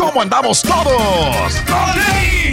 ¿Cómo andamos todos?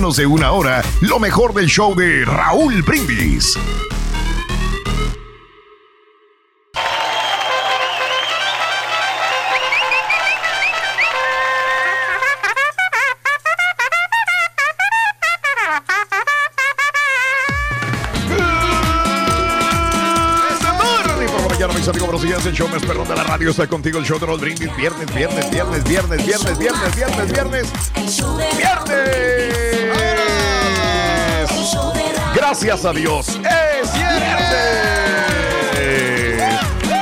de una hora lo mejor del show de Raúl Brindis. Está contigo. El show de los brindis. Viernes, viernes, viernes, viernes, viernes, viernes, viernes, viernes. ¡Viernes! Gracias a Dios. ¡Es viernes!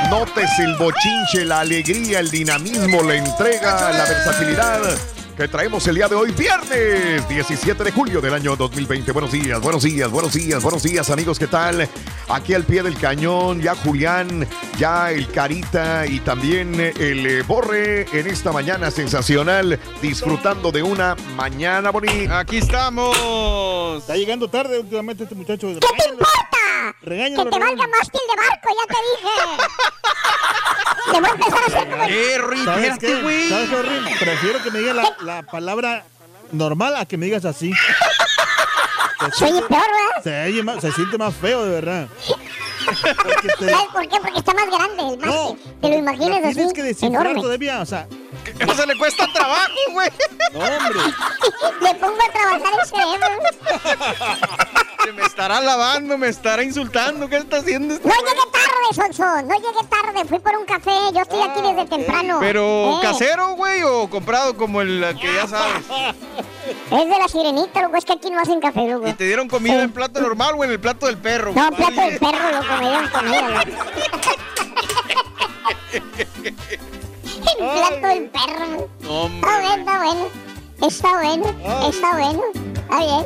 Notes el bochinche, la alegría, el dinamismo, la entrega, la versatilidad que traemos el día de hoy, viernes 17 de julio del año 2020. Buenos días, buenos días, buenos días, buenos días, amigos, ¿qué tal? Aquí al pie del cañón, ya Julián, ya el Carita y también el eh, Borre en esta mañana sensacional, disfrutando de una mañana bonita. Aquí estamos. Está llegando tarde últimamente este muchacho. ¿Qué? Regáñalo, que te valga mástil de barco, ya te dije. te voy a empezar a hacer como... Eh, Rui, ¿Sabes espérate, qué? güey. ¿Sabes qué, Rin? Prefiero que me digas la, la palabra normal a que me digas así. Se oye peor, ¿verdad? Se, oye más- se siente más feo, de verdad. Te- ¿Sabes por qué? Porque está más grande el no, te lo imaginas así, tienes que descifrar enorme. todavía, o sea, No se le cuesta trabajo, güey. no, hombre. Le pongo a trabajar el cerebro. Se me estará lavando, me estará insultando. ¿Qué está haciendo este No güey? llegué tarde, Sonso. No llegué tarde. Fui por un café. Yo estoy aquí desde temprano. Pero Eh, casero, güey, o comprado como el que ya sabes. Es de la sirenita, loco. Es que aquí no hacen café, loco. ¿Y te dieron comida Sí. en plato normal o en el plato del perro? No, güey? plato del perro, loco. Me dieron comida. El plato del perro. Hombre. Está bueno, está bueno. Está bueno, está bueno. Está bien.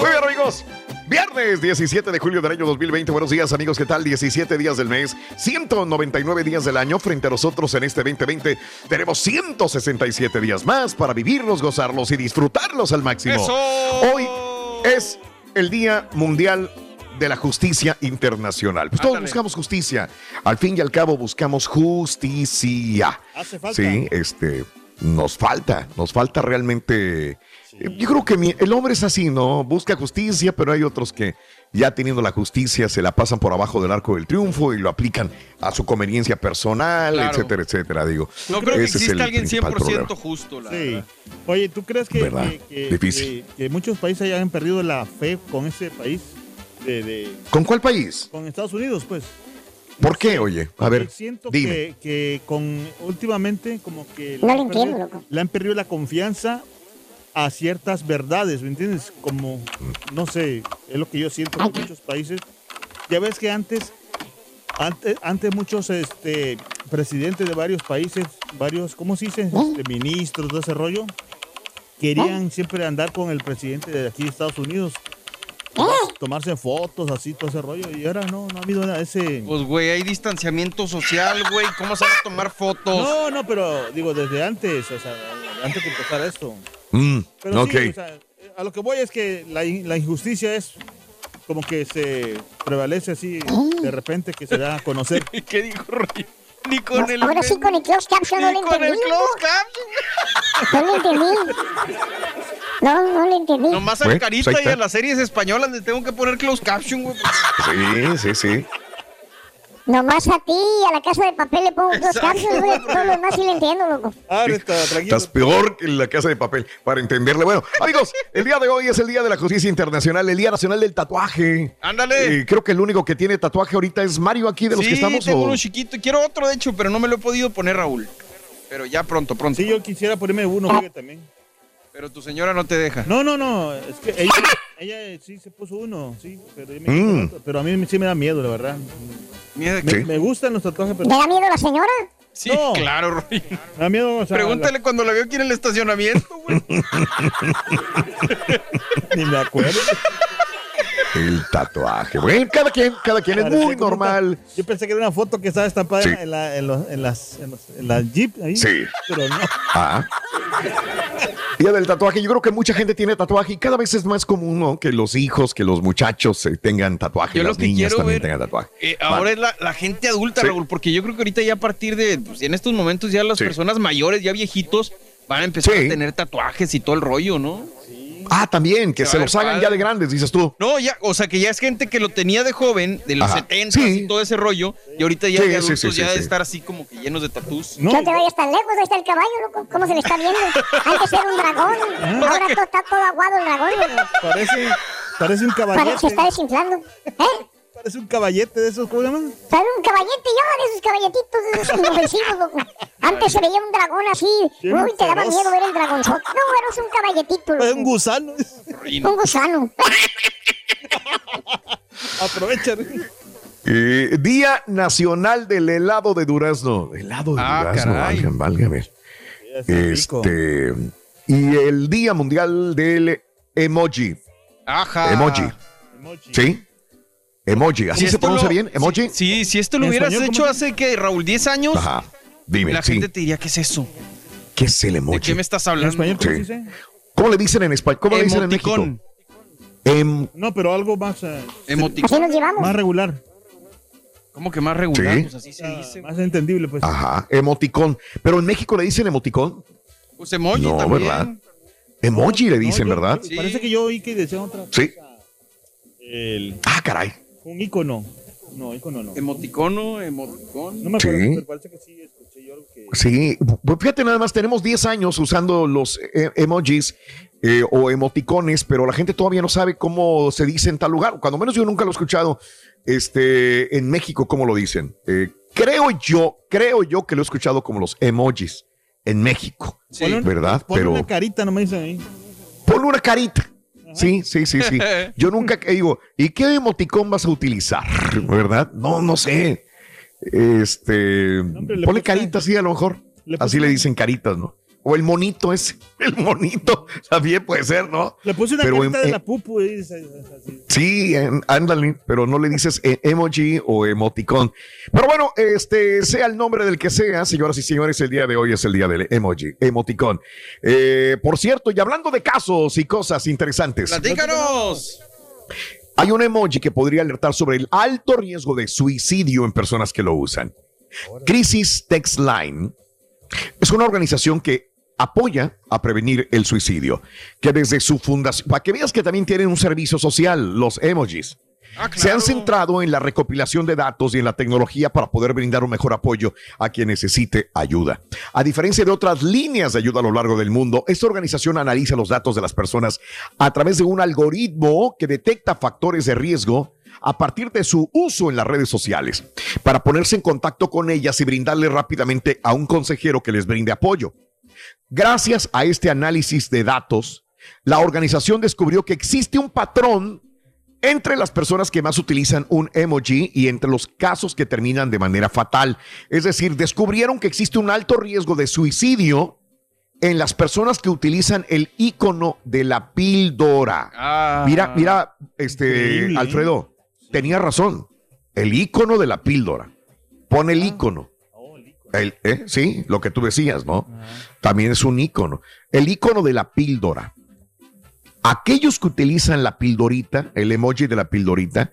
Muy bien, amigos. Viernes 17 de julio del año 2020. Buenos días, amigos. ¿Qué tal? 17 días del mes, 199 días del año. Frente a nosotros en este 2020 tenemos 167 días más para vivirlos, gozarlos y disfrutarlos al máximo. ¡Eso! Hoy es el Día Mundial de la Justicia Internacional. Pues todos Ándale. buscamos justicia. Al fin y al cabo buscamos justicia. Hace falta. Sí, este, nos falta, nos falta realmente. Eh, Yo creo que mi- el hombre es así, ¿no? Busca justicia, pero hay otros que ya teniendo la justicia se la pasan por abajo del arco del triunfo y lo aplican a su conveniencia personal, Claro. etcétera, etcétera. Digo, No creo que exista alguien principal 100% problema. justo, la Sí. verdad. Oye, ¿tú crees que, ¿Verdad? que, que- Difícil. que- que muchos países hayan perdido la fe con ese país? De, de- ¿Con cuál país? con Estados Unidos, pues. ¿Por qué, oye? A ver, Yo siento dime. que, que con últimamente como que No le lo han entiendo, perdido- loco. le han perdido la confianza a ciertas verdades, ¿me entiendes? Como, no sé, es lo que yo siento en muchos países. Ya ves que antes, antes, antes muchos este, presidentes de varios países, varios, ¿cómo se dice? Este, ministros, de ese rollo, querían siempre andar con el presidente de aquí de Estados Unidos. Tomar- Tomarse fotos, así, todo ese rollo. Y ahora no, no ha habido nada de ese... Pues, güey, hay distanciamiento social, güey. ¿Cómo se van a tomar fotos? No, no, pero digo, desde antes, o sea, antes de empezar esto. Mm, Pero ok. sí, o sea, a lo que voy es que la, la injusticia es como que se prevalece así de repente que se da a conocer. ¿Qué dijo Roy? Ni con el. Ahora sí, con el closed caption no ni le con el entendí. close caption. No le entendí. No, no le entendí. Nomás al Güey, carita pues ahí y a las series españolas le tengo que poner close caption, güey. Sí, sí, sí. Nomás a ti, a la casa de papel le pongo caption, güey. Todo lo demás sí le entiendo, loco. Ah, está, tranquilo. Estás peor que la casa de papel para entenderle. Bueno, amigos, el día de hoy es el Día de la Justicia Internacional, el Día Nacional del Tatuaje. Ándale. Eh, creo que el único que tiene tatuaje ahorita es Mario aquí de los sí, que estamos. tengo o- uno chiquito. Quiero otro, de hecho, pero no me lo he podido poner, Raúl. Pero ya pronto, pronto. Sí, yo quisiera ponerme uno, fíjate, también. Pero tu señora no te deja. No, no, no, es que ella, ella sí se puso uno, sí, pero, me Mm. pero a mí sí me da miedo, la verdad. Mira de Me, me gustan los tatuajes, pero ¿Le da miedo la señora? Sí, No. claro, Roy. me da miedo, o sea, Pregúntale cuando la veo aquí en el estacionamiento, güey. Ni me acuerdo. El tatuaje. Bueno, cada quien, cada quien es muy normal. Yo pensé que era una foto que estaba estampada Sí. en, la, en, los- en las, en, los- en la Jeep ahí. Sí. Pero no. Ah. Día del tatuaje. Yo creo que mucha gente tiene tatuaje y cada vez es más común ¿no? que los hijos, que los muchachos eh, tengan tatuaje. Yo lo las que niñas quiero también ver, tengan tatuaje. Eh, Vale. ahora es la, la gente adulta, Sí. Raúl, porque yo creo que ahorita ya a partir de, pues, en estos momentos ya las Sí. personas mayores, ya viejitos, van a empezar Sí. a tener tatuajes y todo el rollo, ¿no? Ah, también, que Se los hagan padre. ya de grandes, dices tú. No, ya, o sea que ya es gente que lo tenía de joven, de los Ajá. 70 Sí. y todo ese rollo, y ahorita ya Sí, de adultos sí, sí, ya de sí. estar así como que llenos de tatús. No, No te vayas tan lejos, ahí está el caballo, loco. ¿Cómo se le está viendo? Antes era un dragón. Ahora todo, está todo aguado el dragón, loco. parece, parece un caballete. Se está desinflando. ¿Eh? Parece un caballete de esos, ¿cómo se llaman? Sale un caballete ya de esos caballetitos de esos inofensivos, loco. Antes se veía un dragón así. Uy, te daba miedo ver el dragonzote. No, eres un caballetito, Parece un gusano. Un gusano. Aprovechan. Eh, Día Nacional del Helado de Durazno. Helado de Ah, Durazno, caray. válgame, válgame. Rico. Este, y el Día Mundial del Emoji. Ajá. Emoji. Emoji. ¿Sí? Emoji. ¿Así Si se pronuncia lo- bien? ¿Emoji? Sí, sí, si esto lo ¿En hubieras español hecho hace que, Raúl, 10 años, Ajá. Dime, la sí. gente te diría, ¿qué es eso? ¿Qué es el ¿De emoji? qué me estás ¿En hablando? español cómo Sí. se dice? ¿Cómo le dicen en español? ¿Cómo le dicen en México? Emoticón. Em, No, pero algo más, eh, Emoticón. Así nos llevamos. más regular. ¿Cómo que más regular? Sí. Pues así se dice. Más entendible, pues. ajá, emoticón. Pero en México le dicen emoticón. Pues emoji No, también. ¿verdad? Emoji le No, dicen, yo- ¿verdad? Sí. Parece que yo oí que decía otra cosa. Sí. El, Ah, caray. Un icono. No, icono no. Emoticono, emoticón. No me acuerdo, Sí. pero parece que sí escuché yo algo que. Sí, pues fíjate nada más, tenemos 10 años usando los eh, emojis eh, o emoticones, pero la gente todavía no sabe cómo se dice en tal lugar. Cuando menos yo nunca lo he escuchado este, en México, cómo lo dicen. Eh, creo yo, creo yo que lo he escuchado como los emojis en México, Sí. ¿verdad? Ponle Pero una carita, no me dicen ahí. ponle una carita. Sí, sí, sí, sí. Yo nunca que digo, ¿y qué emoticón vas a utilizar? ¿Verdad? No, no sé. Este, hombre, le ponle puse- carita, sí, a lo mejor. le Así le dicen caritas, ¿no? O el monito es, el monito, también puede ser, ¿no? Le puse una Pero carita en- de la pupu. y es- es así. Sí, en- ándale, pero no le dices e- emoji o emoticón. Pero bueno, este, sea el nombre del que sea, señoras y señores, el día de hoy es el día del emoji, emoticón. Eh, por cierto, y hablando de casos y cosas interesantes, ¡Platícanos! hay un emoji que podría alertar sobre el alto riesgo de suicidio en personas que lo usan. Crisis Text Line es una organización que apoya a prevenir el suicidio, que desde su fundación, para que veas que también tienen un servicio social, los emojis. Ah, Se han centrado en la recopilación de datos y en la tecnología para poder brindar un mejor apoyo a quien necesite ayuda. A diferencia de otras líneas de ayuda a lo largo del mundo, esta organización analiza los datos de las personas a través de un algoritmo que detecta factores de riesgo a partir de su uso en las redes sociales, para ponerse en contacto con ellas y brindarle rápidamente a un consejero que les brinde apoyo. Gracias a este análisis de datos, la organización descubrió que existe un patrón entre las personas que más utilizan un emoji y entre los casos que terminan de manera fatal. Es decir, descubrieron que existe un alto riesgo de suicidio en las personas que utilizan el icono de la píldora. Ah. Mira, mira, este, ¿eh? Alfredo, tenía razón. El icono de la píldora. Pon el icono. El ¿eh? Sí, lo que tú decías, ¿no? También es un icono. El icono de la píldora. Aquellos que utilizan la pildorita, el emoji de la pildorita,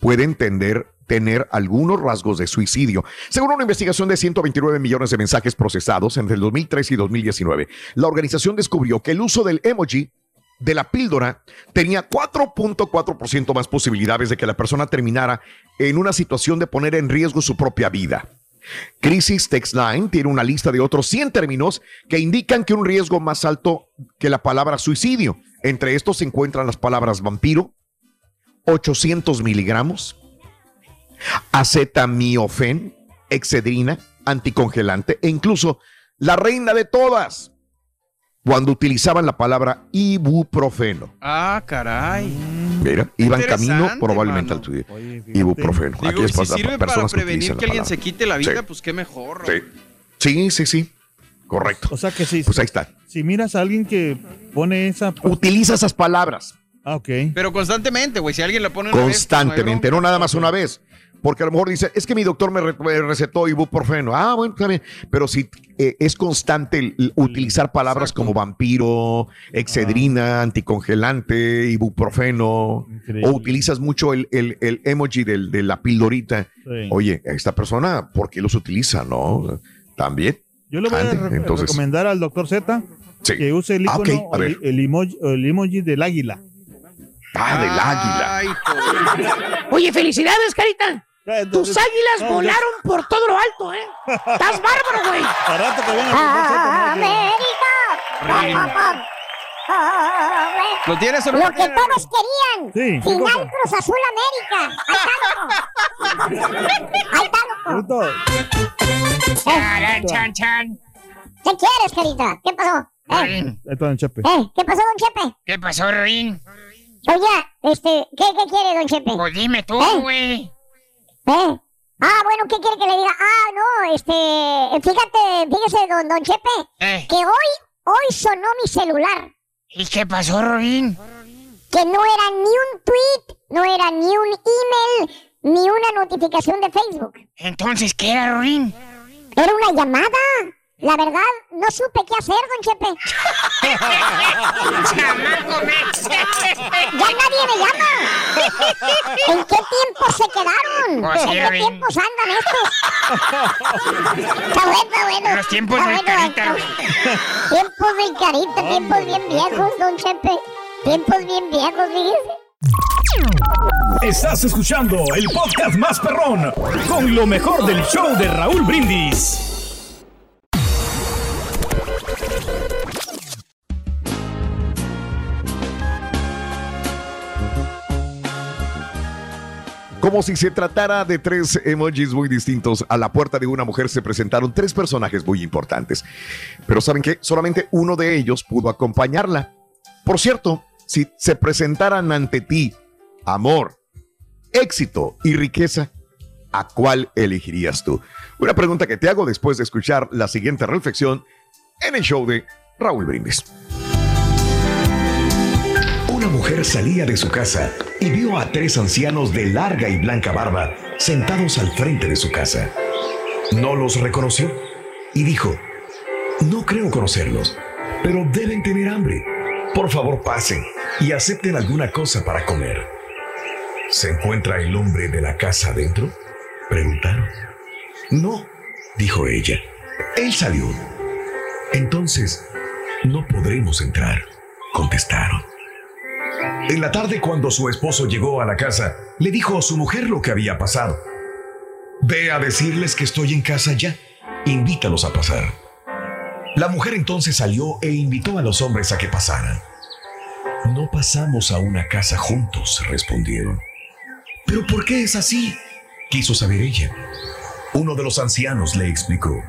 pueden tender, tener algunos rasgos de suicidio. Según una investigación de 129 millones de mensajes procesados entre el 2003 y 2019, la organización descubrió que el uso del emoji de la píldora tenía 4.4% más posibilidades de que la persona terminara en una situación de poner en riesgo su propia vida. Crisis Text Line tiene una lista de otros 100 términos que indican que un riesgo más alto que la palabra suicidio. Entre estos se encuentran las palabras vampiro, 800 miligramos, acetamiofen, excedrina, anticongelante e incluso la reina de todas, cuando utilizaban la palabra ibuprofeno. Ah, caray. Mira, iban camino probablemente mano. al suicidio. Oye. Ibuprofeno. Digo, Aquellas si pas- sirve para prevenir que alguien se quite la vida, Sí. pues qué mejor. Sí, sí, sí, sí. correcto. O sea que sí. Pues ahí está. Si miras a alguien que pone esa. Utiliza esas palabras Ah, ok. Pero constantemente, güey. Si alguien la pone una vez, pues, constantemente, no no nada más una vez. Porque a lo mejor dice, es que mi doctor me, re- me recetó ibuprofeno. Ah, bueno, está bien. Pero si eh, es constante el- el utilizar palabras Exacto. como vampiro, excedrina, anticongelante, ibuprofeno, Increíble. o utilizas mucho el, el- el emoji del- de la pildorita. Sí. Oye, esta persona, ¿por qué los utiliza? No, también. Yo le voy a Ande, re- entonces. recomendar al doctor Z Sí. que use el Ah, icono el, el emoji, el emoji del águila. Ah, del águila. Ay. Oye, felicidades, Carita. Eh, Tus águilas no, volaron por todo lo alto, ¿eh? Estás bárbaro, güey. rato que que- ¡América! ¡Pom, pom, pom! ¡Oh, ¿Lo tienes o no Lo que todos querían. Sí, ¿qué Final? Cruz Azul América. Ahí está, loco. Ahí está, loco. Ahorita- Chan, chan. ¿Qué quieres, carita? ¿Qué pasó? ¿Eh? Está el Chepe. ¿Eh? ¿Qué pasó, don Chepe? ¿Qué pasó, Rin? Oye, este, ¿qué, qué quiere, don Chepe? Pues dime tú, ¿Eh? güey. ¿Eh? Ah, bueno, ¿qué quiere que le diga? Ah, no, este, fíjate, fíjese, don, don Chepe, Eh, que hoy, hoy sonó mi celular. ¿Y qué pasó, Rin? Que no era ni un tweet, no era ni un email, ni una notificación de Facebook. Entonces, ¿qué era, Rin? Era una llamada. La verdad, no supe qué hacer, don Chepe. ¡Chamaco, Mex! Ya nadie me llama. ¿En qué tiempo se quedaron? Pues ¿En qué tiempos andan estos? Está bueno, está bueno. Los tiempos Está del bueno, Carita, está- Tiempos del carita, tiempos bien viejos, don Chepe. Tiempos bien viejos, fíjese. Estás escuchando el podcast más perrón con lo mejor del show de Raúl Brindis. Como si se tratara de tres emojis muy distintos, a la puerta de una mujer se presentaron tres personajes muy importantes. Pero ¿saben qué? Solamente uno de ellos pudo acompañarla. Por cierto, si se presentaran ante ti amor, éxito y riqueza, ¿a cuál elegirías tú? Una pregunta que te hago después de escuchar la siguiente reflexión en el show de Raúl Brindis. Una mujer salía de su casa y vio a tres ancianos de larga y blanca barba sentados al frente de su casa. No los reconoció y dijo, no creo conocerlos, pero deben tener hambre. Por favor pasen y acepten alguna cosa para comer. ¿Se encuentra el hombre de la casa adentro? Preguntaron. No, dijo ella. Él salió. Entonces, no podremos entrar, contestaron. En la tarde, cuando su esposo llegó a la casa, le dijo a su mujer lo que había pasado. Ve a decirles que estoy en casa ya. Invítalos a pasar. La mujer entonces salió e invitó a los hombres a que pasaran. No pasamos a una casa juntos, respondieron. ¿Pero por qué es así? Quiso saber ella. Uno de los ancianos le explicó.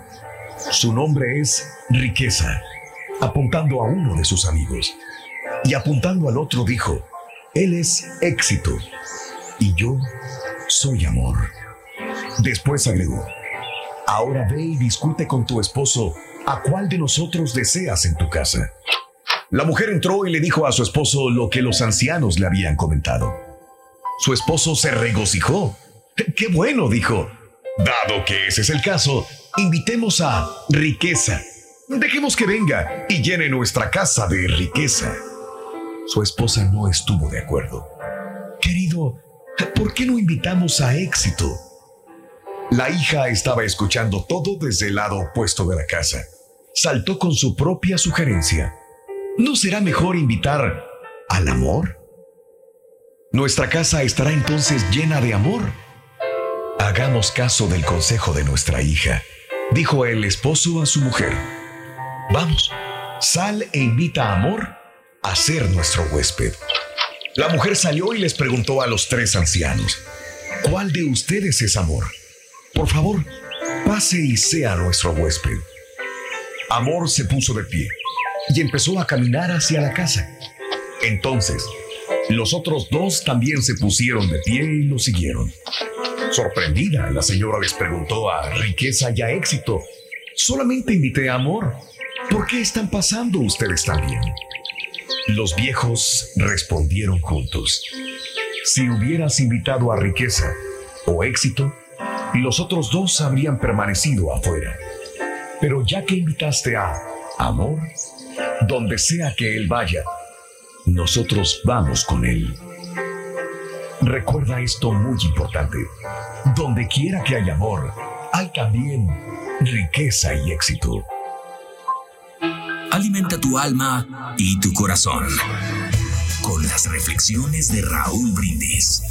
Su nombre es Riqueza, apuntando a uno de sus amigos. Y apuntando al otro dijo, Él es éxito y yo soy amor. Después agregó, Ahora ve y discute con tu esposo a cuál de nosotros deseas en tu casa. La mujer entró y le dijo a su esposo lo que los ancianos le habían comentado. Su esposo se regocijó. ¡Qué bueno! dijo. Dado que ese es el caso, invitemos a riqueza. Dejemos que venga y llene nuestra casa de riqueza. Su esposa no estuvo de acuerdo. Querido, ¿por qué no invitamos a éxito? La hija estaba escuchando todo desde el lado opuesto de la casa. Saltó con su propia sugerencia. ¿No será mejor invitar al amor? Nuestra casa estará entonces llena de amor. Hagamos caso del consejo de nuestra hija, dijo el esposo a su mujer. Vamos, sal e invita a Amor a ser nuestro huésped. La mujer salió y les preguntó a los tres ancianos, ¿cuál de ustedes es Amor? Por favor, pase y sea nuestro huésped. Amor se puso de pie y empezó a caminar hacia la casa. Entonces, los otros dos también se pusieron de pie y lo siguieron. Sorprendida, la señora les preguntó a Riqueza y a Éxito, solamente invité a Amor. ¿por qué están pasando ustedes también? Los viejos respondieron juntos. Si hubieras invitado a riqueza o éxito, los otros dos habrían permanecido afuera. Pero ya que invitaste a amor, donde sea que él vaya, nosotros vamos con él. Recuerda esto muy importante. Donde quiera que hay amor, hay también riqueza y éxito. Alimenta tu alma y tu corazón con las reflexiones de Raúl Brindis.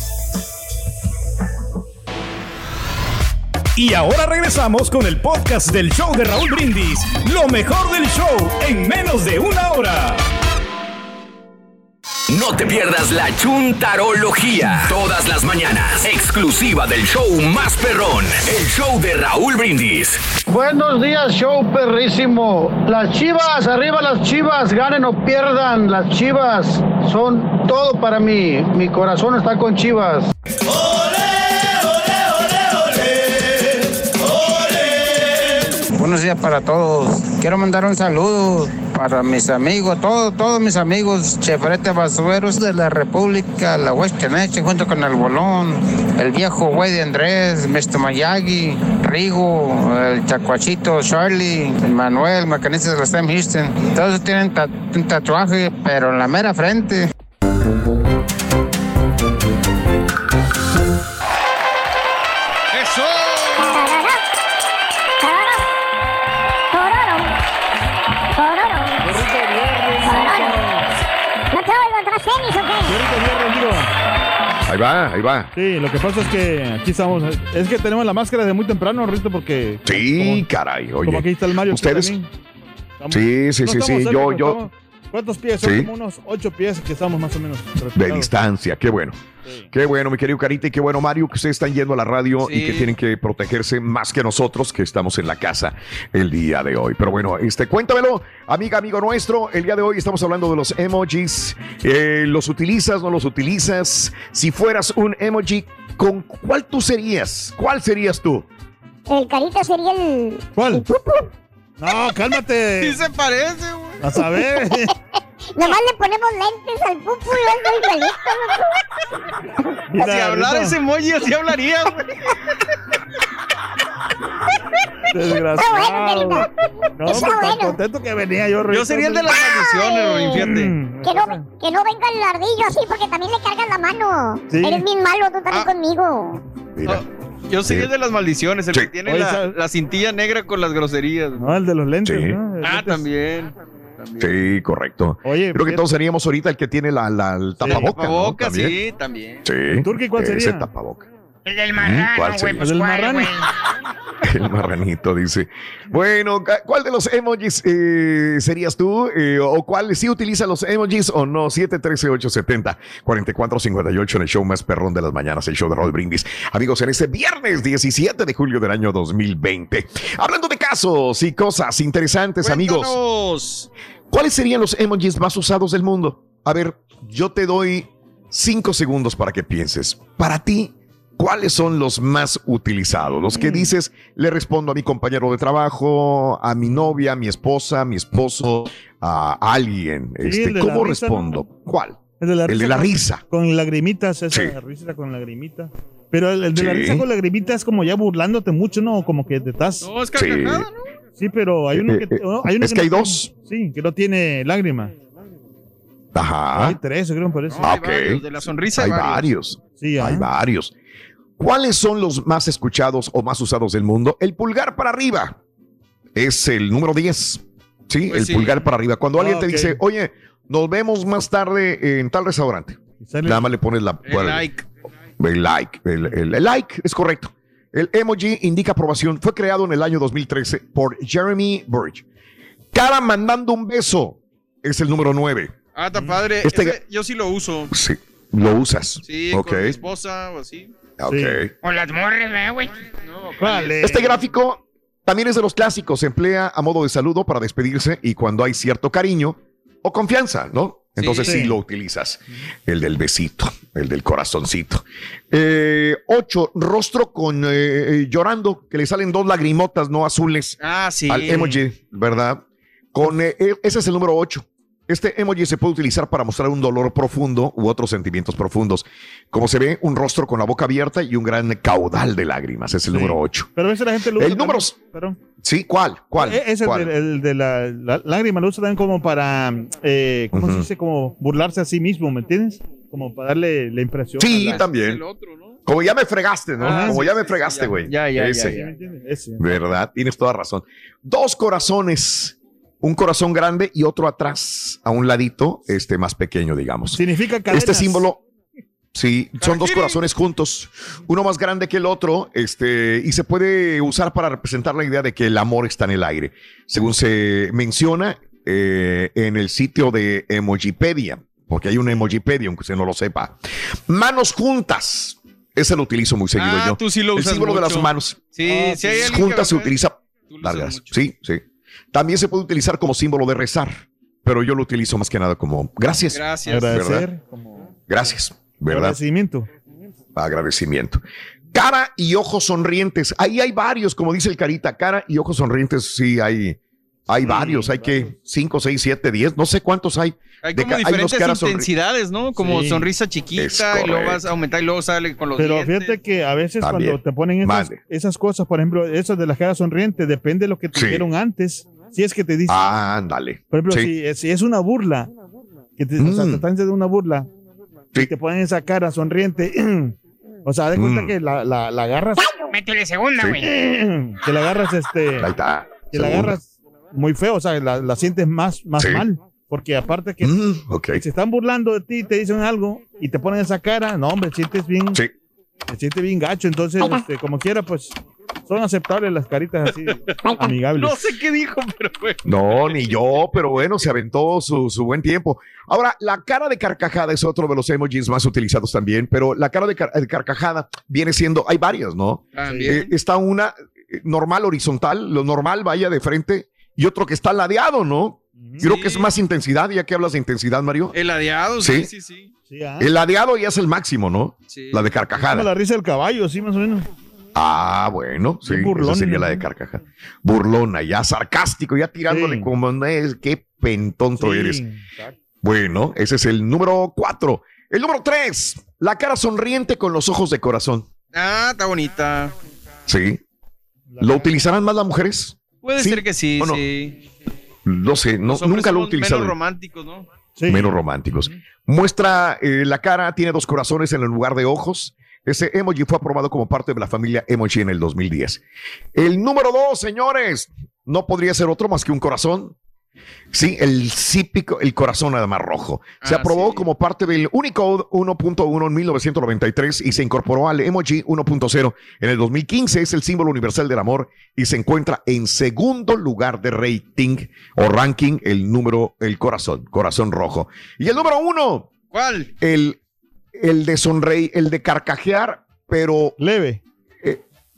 Y ahora regresamos con el podcast del show de Raúl Brindis. Lo mejor del show en menos de una hora. No te pierdas la chuntarología. Todas las mañanas. Exclusiva del show más perrón. El show de Raúl Brindis. Buenos días, show perrísimo. Las chivas, arriba las chivas, ganen o pierdan. Las chivas son todo para mí. Mi corazón está con chivas. Buenos días para todos. Quiero mandar un saludo para mis amigos, todos, todos mis amigos, Chefrete Basueros de la República, la Huesqueneche, junto con el Bolón, el viejo güey de Andrés, Mr. Mayagi, Rigo, el Chacuachito, Charlie, el Manuel, Macanistas de la Sam Houston. Todos tienen ta- un tatuaje, pero en la mera frente. Ahí va, ahí va. Sí, lo que pasa es que aquí estamos. Es que tenemos la máscara de muy temprano, Rito, porque. Sí, caray, Como aquí oye. está el Mario. Ustedes. Estamos- Sí, sí, no sí, sí. cerca, Yo, yo. estamos- ¿Cuántos pies? Son Sí. como unos ocho pies que estamos más o menos. De distancia, qué bueno. Qué bueno, mi querido Carita, y qué bueno, Mario, que ustedes están yendo a la radio y que tienen que protegerse más que nosotros, que estamos en la casa el día de hoy. Pero bueno, este, cuéntamelo, amiga, amigo nuestro. El día de hoy estamos hablando de los emojis. Eh, ¿Los utilizas, no los utilizas? Si fueras un emoji, ¿con cuál tú serías? ¿Cuál serías tú? El carita sería el. ¿Cuál? el. No, cálmate. Sí se parece, güey. A saber. Nomás le ponemos lentes al pupu y es loco. Mira, si hablara ese emoji, así hablaría, güey. Desgraciado. Bueno. No, Está tan bueno. contento que venía yo. Yo sería el de las maldiciones, fíjate. Mm, Que no, que no venga el ardillo así porque también le cargas la mano. Sí. Eres bien malo, tú también Ah. conmigo. Mira. No, yo sería Sí. el de las maldiciones, el Sí. que tiene Oye, la, la cintilla negra con las groserías. No, el de los lentes, Sí. ¿no? El Ah, lentes. también. También. Sí, correcto. Oye, Creo que fíjate- todos seríamos ahorita el que tiene la, la- el tapabocas. ¿no? Tapabocas, También. sí, también. Sí. Turki, ¿cuál Ese sería? tapaboca. El del ¿Cuál marrano, güey, pues ¿El del marrano? El marranito dice. Bueno, ¿cuál de los emojis eh, serías tú? Eh, ¿O cuál sí utiliza los emojis o no? 713-870-4458 en el show más perrón de las mañanas, el show de Roll Brindis. Amigos, en este viernes 17 de julio del año 2020. Hablando de casos y cosas interesantes, amigos. ¿Cuáles serían los emojis más usados del mundo? A ver, yo te doy cinco segundos para que pienses. Para ti, ¿cuáles son los más utilizados? Los que dices, le respondo a mi compañero de trabajo, a mi novia, a mi esposa, a mi esposo, a alguien. Sí, Este, la ¿Cómo risa, respondo? ¿Cuál? El de la El risa. de la con- risa. Con lagrimitas, esa Sí. risa con lagrimita. Pero el, el de la risa con lagrimita es como ya burlándote mucho, ¿no? Como que te estás. No, es carcajada, ¿no? Sí, pero hay uno Eh, que. eh, no, hay uno es que hay no dos. tiene- Sí, que no tiene lágrima. Hay Ajá. tres, creo, por eso. No, hay ok. varios, de la sonrisa Hay hay varios. varios. Sí, Hay ah. varios. ¿Cuáles son los más escuchados o más usados del mundo? El pulgar para arriba es el número 10. Sí, Pues el sí. pulgar para arriba. Cuando alguien te dice, oye, nos vemos más tarde en tal restaurante, sale- nada más le pones la, El like. el like. El, el- el like es correcto. El emoji indica aprobación. Fue creado en el año 2013 por Jeremy Burge. Cara mandando un beso es el número 9. Ah, está padre. Este Ese yo sí lo uso. Sí, lo usas. Sí, ok. con mi esposa o así. Ok. O las ¿verdad, güey? No, Vale. Este gráfico también es de los clásicos. Se emplea a modo de saludo para despedirse y cuando hay cierto cariño o confianza, ¿no? Entonces sí, Sí. lo utilizas. El del besito, el del corazoncito. Eh, ocho, rostro con eh, eh, llorando, que le salen dos lagrimotas no azules Ah, sí. al emoji, ¿verdad? Con, eh, ese es el número 8. Este emoji se puede utilizar para mostrar un dolor profundo u otros sentimientos profundos. Como se ve, un rostro con la boca abierta y un gran caudal de lágrimas. Es el número 8. Pero a veces la gente lo usa. El número. Sí, ¿cuál? ¿Cuál? Eh, ese ¿Cuál? el, el de la, la lágrima lo usa también como para, eh, ¿cómo se Ujú. dice? Como burlarse a sí mismo, ¿me entiendes? Como para darle la impresión. Sí, la- también. Como ya me fregaste, ¿no? Ah, Como sí, ya me sí, fregaste, ya. güey. Ya, ya, ya, Ese. ya. ¿Me entiendes? Ese. ¿Verdad? Tienes toda razón. Dos corazones. Un corazón grande y otro atrás, a un ladito, este más pequeño, digamos. Significa cadenas. Este símbolo, sí, son dos corazones juntos, uno más grande que el otro, este, y se puede usar para representar la idea de que el amor está en el aire, según se menciona eh, en el sitio de Emojipedia, porque hay una Emojipedia, aunque usted no lo sepa. Manos juntas. Ese lo utilizo muy seguido Ah, yo. tú sí lo el usas símbolo de las manos. Sí, Ah, sí juntas se utiliza largas. Sí, sí. También se puede utilizar como símbolo de rezar, pero yo lo utilizo más que nada como gracias. Gracias. ¿verdad? Agradecer, como Gracias, ¿verdad? agradecimiento. Agradecimiento. Cara y ojos sonrientes. Ahí hay varios, como dice el Carita. Cara y ojos sonrientes, sí, hay, hay varios. Hay que 5, 6, 7, 10, no sé cuántos hay. Hay De como diferentes caras sonri- intensidades, ¿no? Como Sí. sonrisa chiquita y luego vas a aumentar y luego sale con los Pero dientes. fíjate que a veces También. cuando te ponen esas, esas cosas, por ejemplo, esas de la cara sonriente, depende de lo que te Sí. dijeron antes. Si es que te dicen, Ándale. por ejemplo, sí. si, es- si es una burla, que te, o sea, Mm. te están haciendo una burla, Sí. y te ponen esa cara sonriente, o sea, de cuenta Mm. que la, la, la agarras, Métele segunda, Sí. güey. que la agarras, este, Ahí está. que la agarras muy feo, o sea, la, la sientes más, más Sí. mal, porque aparte que Mm, ok. se están burlando de ti, te dicen algo y te ponen esa cara, no, hombre, sientes bien, Sí. te sientes bien gacho, entonces, este, como quiera, pues, son aceptables las caritas así, amigables. No sé qué dijo, pero bueno. No, ni yo, pero bueno, se aventó su, su buen tiempo. Ahora, la cara de carcajada es otro de los emojis más utilizados también, pero la cara de, car- de carcajada viene siendo, hay varias, ¿no? También. Eh, está una eh, normal horizontal, lo normal vaya de frente, y otro que está ladeado, ¿no? Creo que es más intensidad, ya que hablas de intensidad, Mario. El ladeado, sí, Sí. sí, sí. Sí, ah. El ladeado ya es el máximo, ¿no? Sí. La de carcajada. la risa del caballo, sí, más o menos. Ah, bueno, sí, burlón, esa sería ¿no? la de carcajada. Burlona, ya sarcástico, ya tirándole Sí. como, "No es, qué pentonto Sí, eres. exacto. Bueno, ese es el número cuatro. El número tres, la cara sonriente con los ojos de corazón. Ah, está bonita. Sí. ¿Lo utilizarán más las mujeres? Puede ¿Sí ser que sí, o no? sí. No sé, no, nunca lo he utilizado. Menos románticos, ¿no? Sí. menos románticos. Muestra eh, la cara, tiene dos corazones en el lugar de ojos. Ese emoji fue aprobado como parte de la familia emoji en el 2010. El número dos, señores, no podría ser otro más que un corazón. Sí, el cípico, el corazón además rojo. Se Ah, aprobó sí. como parte del Unicode 1.1 en 1993 y se incorporó al emoji 1.0 en el 2015. Es el símbolo universal del amor y se encuentra en segundo lugar de rating o ranking el número, el corazón, corazón rojo. Y el número uno, ¿Cuál? el, el de sonreír, el de carcajear, pero Leve.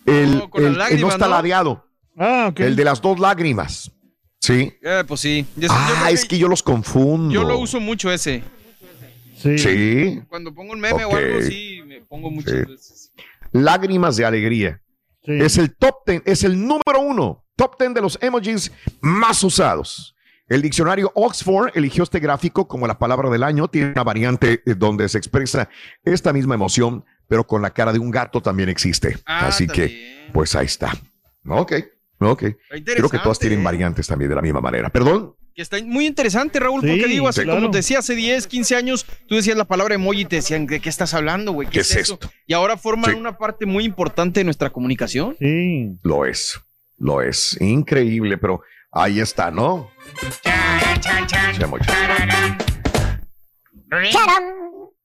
el, No, con las el- el lágrimas, no está ¿no? ladeado, Ah, ok. el de las dos lágrimas. Sí. Eh, pues sí. Yo, yo Ah, es que yo los confundo. yo lo uso mucho ese. Sí. Sí. Cuando pongo un meme o algo así, me pongo muchas Sí. veces. Lágrimas de alegría. Sí. Es el top ten, es el número uno, top ten de los emojis más usados. El diccionario Oxford eligió este gráfico como la palabra del año. Tiene una variante eh, donde se expresa esta misma emoción, pero con la cara de un gato también existe. Ah, Así que, pues ahí está. Ok, ok. Creo que todas tienen variantes también de la misma manera. Perdón. Que está muy interesante, Raúl, Sí, porque digo, hace claro. como te decía, hace 10, 15 años, tú decías la palabra emoji y te decían, ¿de qué estás hablando, güey? ¿Qué es esto? Y ahora forman Sí. una parte muy importante de nuestra comunicación. Sí. Lo es. Lo es. Increíble, pero ahí está, ¿no?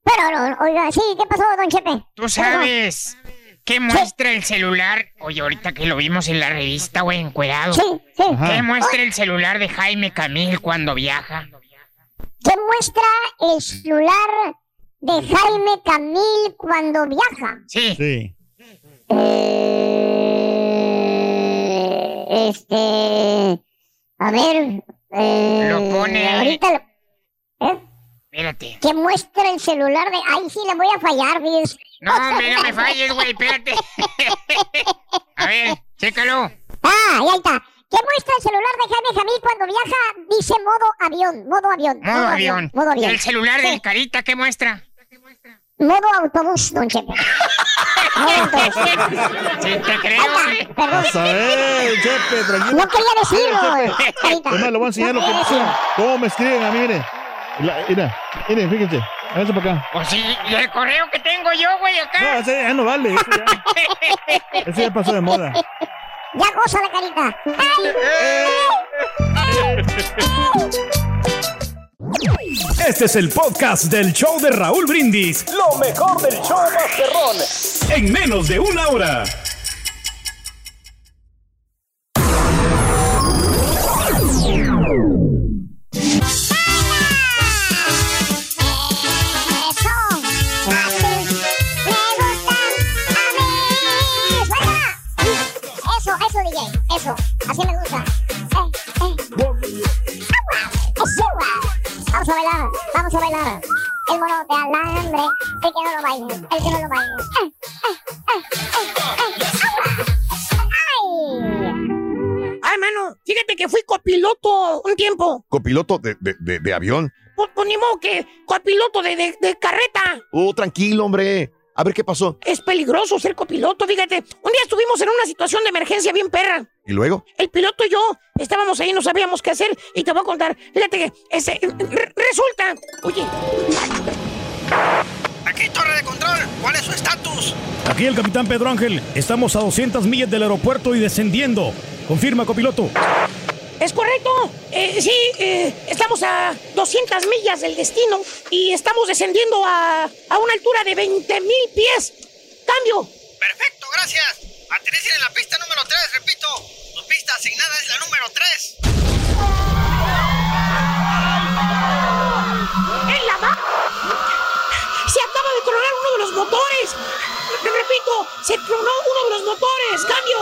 Pero, oiga, sí, ¿qué pasó, don Chepe? ¿Tú sabes qué muestra el celular? Oye, ahorita que lo vimos en la revista, güey, encuerado. Sí, sí. Ajá. ¿Qué muestra el celular de Jaime Camil cuando viaja? ¿Qué muestra el celular de Jaime Camil cuando viaja? Sí. Sí. Eh, este. A ver. Eh, Lo pone- Ahorita lo- ¿Eh? Espérate. ¿Qué muestra el celular de.? Ay, sí, le voy a fallar, ¿ves? No, hombre, no me falles, güey, espérate. A ver, chécalo. Ah, ahí está. ¿Qué muestra el celular de Jaime Jamil cuando viaja? Dice modo avión, modo avión. Modo avión. Modo ¿Y avión. el celular Sí. del Carita qué muestra? Modo autobús, don Chepe. Modo autobús. Sí, te creo. Perdón. A ver, Chepe, tranquilo. No quería decirlo, Chepe. Carita. Es más, le voy a enseñar lo No que quería decirlo. cómo me escriben a mí, mire. La- Mira, mire, fíjense. Háganse para acá. Pues sí, y el correo que tengo yo, güey, No, acá. ese ya no vale. Ese ya, ese ya pasó de moda. Ya goza la carita. Este es el podcast del show de Raúl Brindis. Lo mejor del show Masterrón. En menos de una hora. Eso. Así me gusta a mí. Suelta. Eso, eso, DJ. Eso. Así me gusta. A bailar. Vamos a bailar. El mono alambre. El que no lo baile. El que no lo baile. Eh, eh, eh, eh, eh, eh. ¡Ay! Ay, mano, fíjate que fui copiloto un tiempo. Copiloto de, de, de, de avión. Pues, pues ni modo que copiloto de, de, de carreta. Oh, tranquilo, hombre. A ver qué pasó. Es peligroso ser copiloto, fíjate. Un día estuvimos en una situación de emergencia bien perra. ¿Y luego? El piloto y yo estábamos ahí, no sabíamos qué hacer. Y te voy a contar. Fíjate que ese, re- resulta. Oye, Aquí, torre de control. ¿Cuál es su estatus? Aquí el capitán Pedro Ángel. Estamos a 200 millas del aeropuerto y descendiendo. Confirma, copiloto. ¿es correcto? Eh, sí, eh, estamos a 200 millas del destino y estamos descendiendo a, a una altura de 20 mil pies. Cambio. Perfecto, gracias. Aterricen en la pista número 3, repito. Su pista asignada es la número 3. ¡En la Se acaba de tronar uno de los motores. Re- Repito, se tronó uno de los motores. ¡Cambio!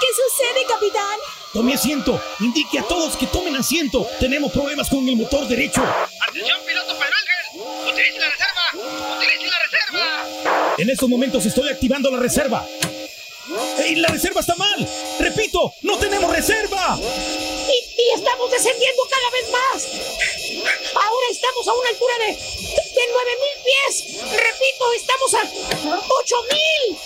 ¿Qué sucede, capitán? Tome asiento. Indique a todos que tomen asiento. Tenemos problemas con el motor derecho. Atención, piloto Pedro Ángel. Utilicen la reserva. Utilicen la reserva. En estos momentos estoy activando la reserva. ¡Ey, la reserva está mal! Repito, no tenemos reserva. Y, y estamos descendiendo cada vez más. Ahora estamos a una altura de, de 9000 pies. Repito, estamos a 8000.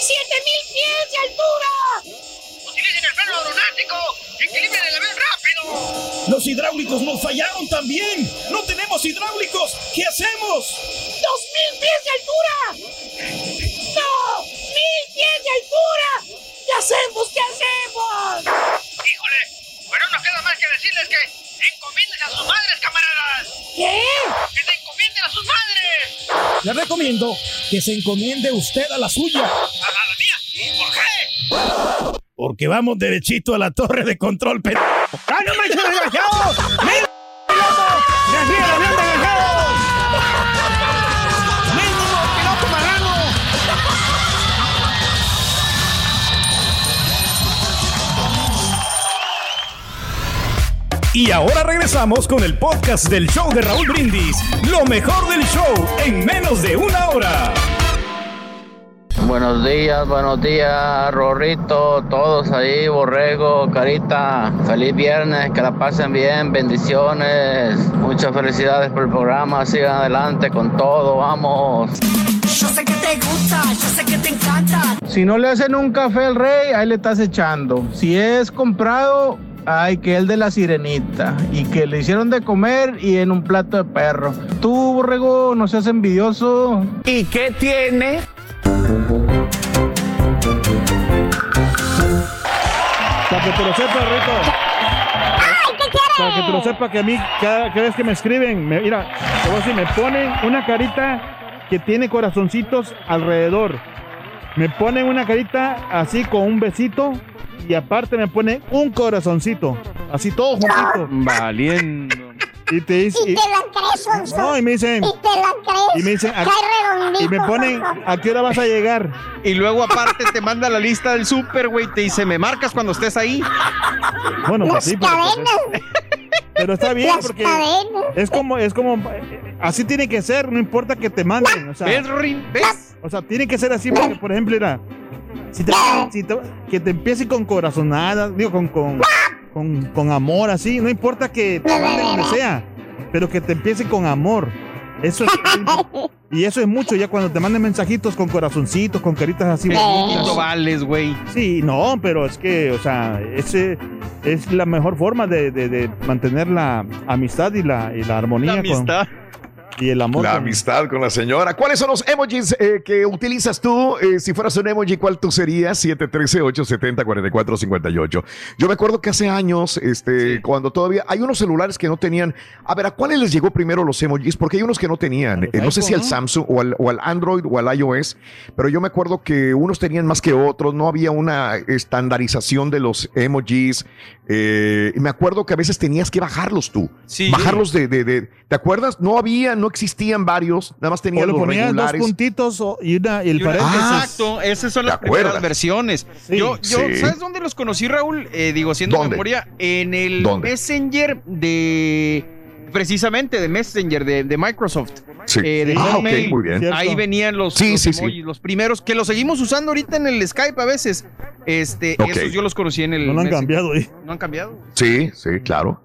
7000 pies de altura. Utilicen el freno aeronáutico. Equilibren el avión rápido. Los hidráulicos nos fallaron también. No tenemos hidráulicos. ¿Qué hacemos? 2000 pies de altura. ¡No! ¡Mil pies de altura! ¿Qué hacemos? ¿Qué hacemos? Híjole, pero no queda más que decirles que encomienden a sus madres, camaradas. ¿Qué? Que se encomienden a sus madres. Le recomiendo que se encomiende usted a la suya. A la mía. ¿Y por qué? Porque vamos derechito a la torre de control, pero. ¡Ah, no manches, desgraciado! ¡Mira, piloto! ¡Desvíe el avión, desgraciado! ¡Mínimo, piloto marrano! Y ahora regresamos con el podcast del show de Raúl Brindis. Lo mejor del show en menos de una hora. Buenos días, buenos días, Rorrito, todos ahí, Borrego, Carita. Feliz viernes, que la pasen bien, bendiciones. Muchas felicidades por el programa, sigan adelante con todo, vamos. Yo sé que te gusta, yo sé que te encanta. Si no le hacen un café al rey, ahí le estás echando. Si es comprado, ay, que el de la sirenita. Y que le hicieron de comer y en un plato de perro. Tú, borrego, no seas envidioso. ¿Y qué tiene? Para que te lo sepas, Rito. ¡Ay, qué quieres! Para que te lo sepas que a mí, cada, cada vez que me escriben, me- mira, te voy a decir, me ponen una carita que tiene corazoncitos alrededor. Me ponen una carita así con un besito y aparte me ponen un corazoncito. Así todo juntito. Valiendo. Y te dice. Y te la crees, Sonso. No, y me dicen. Y te la crees. Y me dicen. a- Cae redondito, y me ponen. ¿A qué hora vas a llegar? Y luego aparte te manda la lista del súper, güey, te dice, me marcas cuando estés ahí. Bueno, pues sí, pero, pues, cadenas. pero está bien Las porque cadenas. es como, es como, así tiene que ser, no importa que te manden, o sea, ¿Ves, Rin? ¿Ves? o sea, tiene que ser así porque, por ejemplo, mira, Si te- si te- que te empiece con corazonadas, digo, con, con, con, con amor, así. No importa que te manden donde sea, pero que te empiece con amor. Eso es, y eso es mucho ya cuando te manden mensajitos con corazoncitos, con caritas así. Poquito vales, güey. Sí, no, pero es que, o sea, ese es la mejor forma de, de- de mantener la amistad y la, y la armonía. La con- amistad. Y el amor. La amistad con la señora. ¿Cuáles son los emojis eh, que utilizas tú? Eh, si fueras un emoji, ¿cuál tú serías? 713-870-4458. Yo me acuerdo que hace años, este, cuando todavía hay unos celulares que no tenían. A ver, ¿a cuáles les llegó primero los emojis? Porque hay unos que no tenían. Eh, no sé si al Samsung o al, o al Android o al iOS, pero yo me acuerdo que unos tenían más que otros. No había una estandarización de los emojis. Eh, me acuerdo que a veces tenías que bajarlos tú. Sí. Bajarlos de, de, de- ¿Te acuerdas? No había, no existían varios. Nada más O le los ponías dos regulares. puntitos y, una, y el Y una-. Exacto, esas son las primeras versiones. Yo, yo, Sí. ¿sabes dónde los conocí, Raúl? Eh, digo, haciendo ¿Dónde? memoria, en el ¿Dónde? Messenger de, precisamente de Messenger de, de Microsoft. Sí. Eh, de Ah, ok, Hotmail. muy bien. Ahí venían los, Sí, los sí, emojis, los primeros, que los seguimos usando ahorita en el Skype a veces. Este, esos yo los conocí en el No lo han cambiado. ¿eh? No han cambiado. Sí, sí, claro.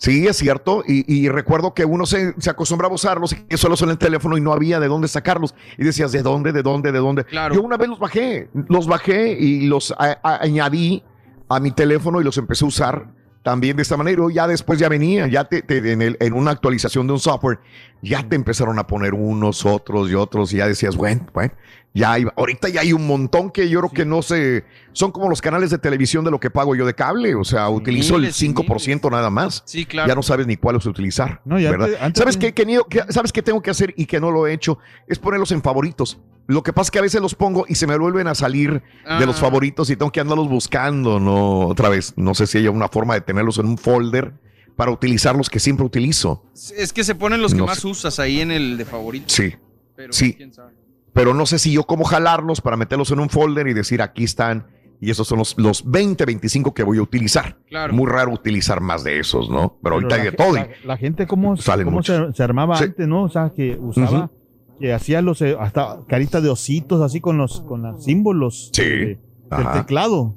Sí, es cierto. Y, y recuerdo que uno se, se acostumbraba a usarlos y que solo son el teléfono y no había de dónde sacarlos. Y decías, ¿de dónde, de dónde, de dónde? Claro. Yo una vez los bajé, los bajé y los a- a- añadí a mi teléfono y los empecé a usar también de esta manera. Ya después ya venía, ya te, te- en, el- en una actualización de un software, ya te empezaron a poner unos, otros y otros. Y ya decías, bueno, bueno, ya hay, ahorita ya hay un montón que yo creo que no sé, son como los canales de televisión de lo que pago yo de cable. O sea, utilizo el Miles y 5% nada más. Sí, claro. Ya no sabes ni cuáles utilizar. No, ya ¿verdad? te- antes ¿Sabes, te- qué, qué, qué- ¿Sabes qué tengo que hacer y que no lo he hecho? Es ponerlos en favoritos. Lo que pasa es que a veces los pongo y se me vuelven a salir de los Ah. favoritos y tengo que andarlos buscando, ¿no? Otra vez, no sé si hay una forma de tenerlos en un folder para utilizar los que siempre utilizo. Es que se ponen los que No más usas ahí en el de favoritos. Sí, Pero sí. quién sabe. pero no sé si yo cómo jalarlos para meterlos en un folder y decir aquí están y esos son los, los 20, 25 que voy a utilizar. Claro. Muy raro utilizar más de esos, ¿no? Pero ahorita Pero hay la, de todo. La, la gente cómo, cómo se, se armaba Sí. antes, ¿no? O sea, que usaba, Ujú. que hacía los, eh, hasta caritas de ositos, así con los, con los símbolos Sí. de- del teclado.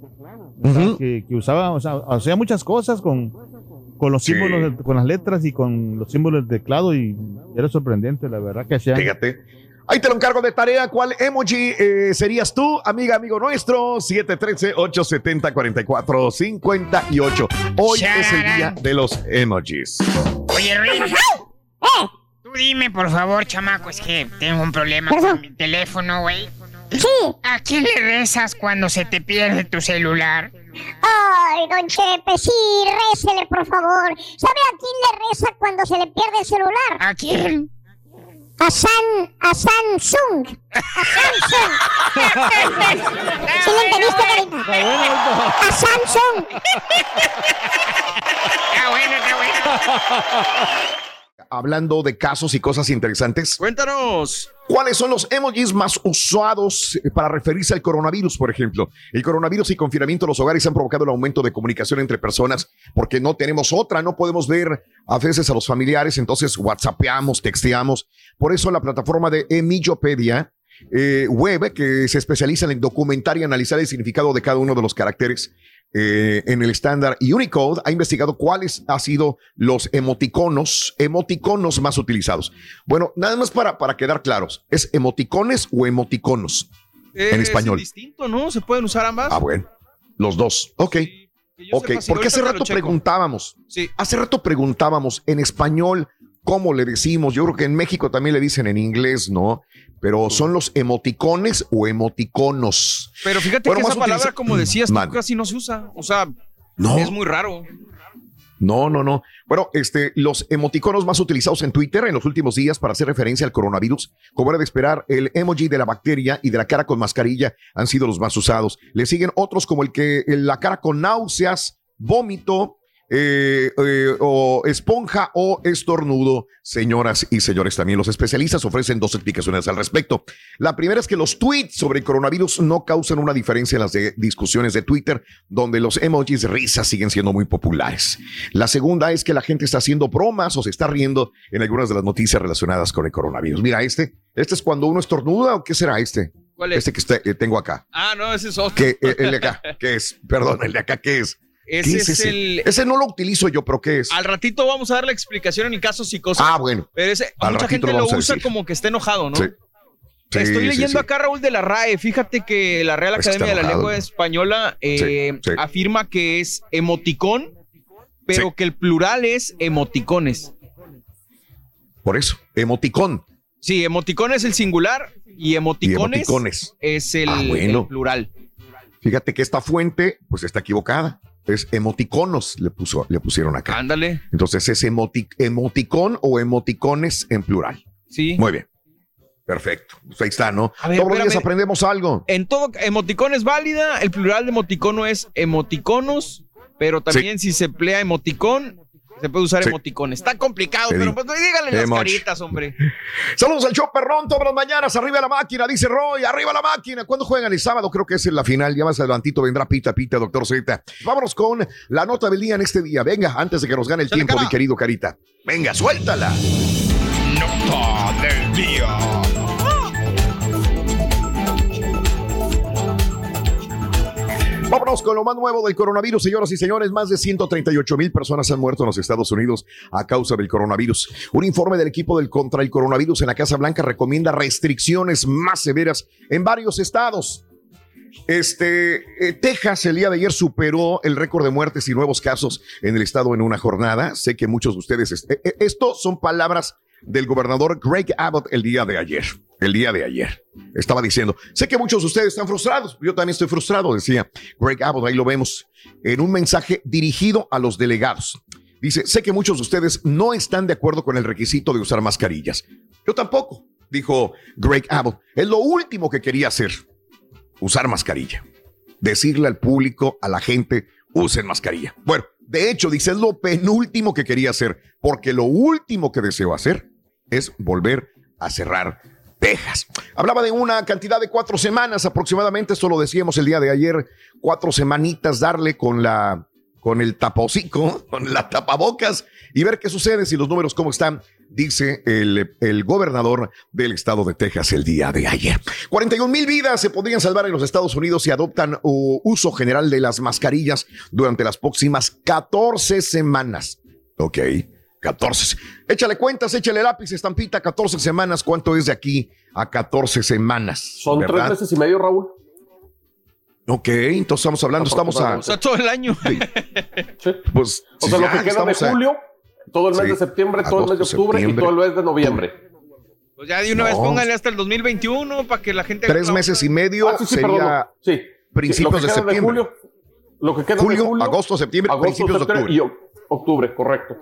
O sea, que, que usaba, o sea, hacía muchas cosas con, con los Sí. símbolos, de- con las letras y con los símbolos del teclado y era sorprendente, la verdad que hacían. Fíjate. Ahí te lo encargo de tarea. ¿Cuál emoji eh, serías tú, amiga, amigo nuestro? 713-870-4458. Hoy es el día de los emojis. Oye, Rick, ¡Eh! tú dime, por favor, chamaco, es que tengo un problema Perdón. con mi teléfono, güey. Sí. ¿A quién le rezas cuando se te pierde tu celular? Ay, don Chepe, sí, récele, por favor. ¿Sabe a quién le reza cuando se le pierde el celular? ¿A quién? A San, a Samsung. A Samsung. ¿Sí le entendiste, carita? A Samsung. Está bueno, está bueno. Hablando de casos y cosas interesantes, Cuéntanos. ¿cuáles son los emojis más usados eh, para referirse al coronavirus, por ejemplo? El coronavirus y confinamiento en los hogares han provocado el aumento de comunicación entre personas porque no tenemos otra, no podemos ver a veces a los familiares, entonces whatsappeamos, texteamos. Por eso la plataforma de Emillopedia eh, web, que se especializa en documentar y analizar el significado de cada uno de los caracteres eh, en el estándar Unicode, ha investigado cuáles han sido los emoticonos, emoticonos más utilizados. Bueno, nada más para, para quedar claros, ¿es emoticones o emoticonos? Eh, En español. Es distinto, ¿no? Se pueden usar ambas. Ah, bueno, los dos. Ok. Sí, porque hace rato preguntábamos, Sí. hace rato preguntábamos en español cómo le decimos, yo creo que en México también le dicen en inglés, ¿no? Pero son los emoticones o emoticonos. Pero fíjate Bueno, que esa palabra, utiliza- como decías, tú, Man. casi no se usa. O sea, No. es muy raro. No, no, no. Bueno, este, los emoticonos más utilizados en Twitter en los últimos días para hacer referencia al coronavirus, como era de esperar, el emoji de la bacteria y de la cara con mascarilla han sido los más usados. Le siguen otros como el que la cara con náuseas, vómito, eh, eh, o esponja o estornudo. Señoras y señores, también los especialistas ofrecen dos explicaciones al respecto. La primera es que los tweets sobre el coronavirus no causan una diferencia en las de- discusiones de Twitter, donde los emojis de risa siguen siendo muy populares. La segunda es que la gente está haciendo bromas o se está riendo en algunas de las noticias relacionadas con el coronavirus. Mira, este, este es cuando uno estornuda o qué será este? ¿Cuál es? Este que está- que tengo acá. Ah, no, ese es otro. Que, eh, el de acá, ¿qué es? Perdón, el de acá, ¿qué es? Ese ¿Qué es ese? el- Ese no lo utilizo yo, pero ¿qué es? Al ratito vamos a dar la explicación en el caso psicosis. Ah, bueno. Pero ese, Al mucha gente lo usa como que está enojado, ¿no? Sí. Sí, Estoy leyendo sí. acá, Raúl, de la RAE. Fíjate que la Real Academia de la enojado. Lengua Española eh, afirma que es emoticón, pero que el plural es emoticones. Por eso, emoticón. Sí, emoticón es el singular y emoticones, Y emoticones. es el, Ah, bueno. el plural. Fíjate que esta fuente, pues está equivocada. Es emoticonos, le, puso, le pusieron acá. Ándale. Entonces es emoti- emoticón o emoticones en plural. Sí. Muy bien. Perfecto. Pues ahí está, ¿no? Ver, Todos los días aprendemos algo. En todo, emoticón es válida, el plural de emoticono es emoticonos, pero también si se emplea emoticón, se puede usar Sí. emoticones. Está complicado, Te pero pues díganle las caritas, hombre. Saludos al show perrón, todas las mañanas, arriba la máquina, dice Roy, arriba la máquina. ¿Cuándo juegan el sábado? Creo que es en la final, ya más adelantito vendrá Pita Pita, doctor Z. Vámonos con la nota del día en este día. Venga, antes de que nos gane el tiempo, cara. mi querido Carita. Venga, suéltala. Nota del día. Vámonos con lo más nuevo del coronavirus, señoras y señores. Más de 138 mil personas han muerto en los Estados Unidos a causa del coronavirus. Un informe del equipo del contra el coronavirus en la Casa Blanca recomienda restricciones más severas en varios estados. Este, eh, Texas el día de ayer superó el récord de muertes y nuevos casos en el estado en una jornada. Sé que muchos de ustedes, eh, eh, esto son palabras del gobernador Greg Abbott el día de ayer. El día de ayer. Estaba diciendo, sé que muchos de ustedes están frustrados. Yo también estoy frustrado, decía Greg Abbott. Ahí lo vemos en un mensaje dirigido a los delegados. Dice, sé que muchos de ustedes no están de acuerdo con el requisito de usar mascarillas. Yo tampoco, dijo Greg Abbott. Es lo último que quería hacer usar mascarilla. Decirle al público, a la gente, usen mascarilla. Bueno, de hecho, dice, es lo penúltimo que quería hacer, porque lo último que deseo hacer es volver a cerrar Texas. Hablaba de una cantidad de cuatro semanas aproximadamente, esto lo decíamos el día de ayer, cuatro semanitas darle con la con el tapocico, con la tapabocas y ver qué sucede, si los números cómo están, dice el, gobernador del estado de Texas el día de ayer. 41 mil vidas se podrían salvar en los Estados Unidos si adoptan uh, uso general de las mascarillas durante las próximas 14 semanas. Ok, 14. Échale cuentas, échale lápiz, estampita, 14 semanas. ¿Cuánto es de aquí a 14 semanas? Son tres meses y medio, Raúl. Ok, entonces estamos hablando, estamos a... O sea, todo el año. Pues, O sea, lo que queda de a- julio, todo el mes Sí. de septiembre, todo el mes de octubre y todo el mes de noviembre. Pues ya de una vez No. pónganle hasta el 2021 para que la gente. Tres meses y medio Ah, sí, sí, sería perdón, no. Sí. principios Lo que de queda septiembre. julio, lo que queda Julio, de julio, agosto, septiembre, principios de octubre. Y octubre, correcto.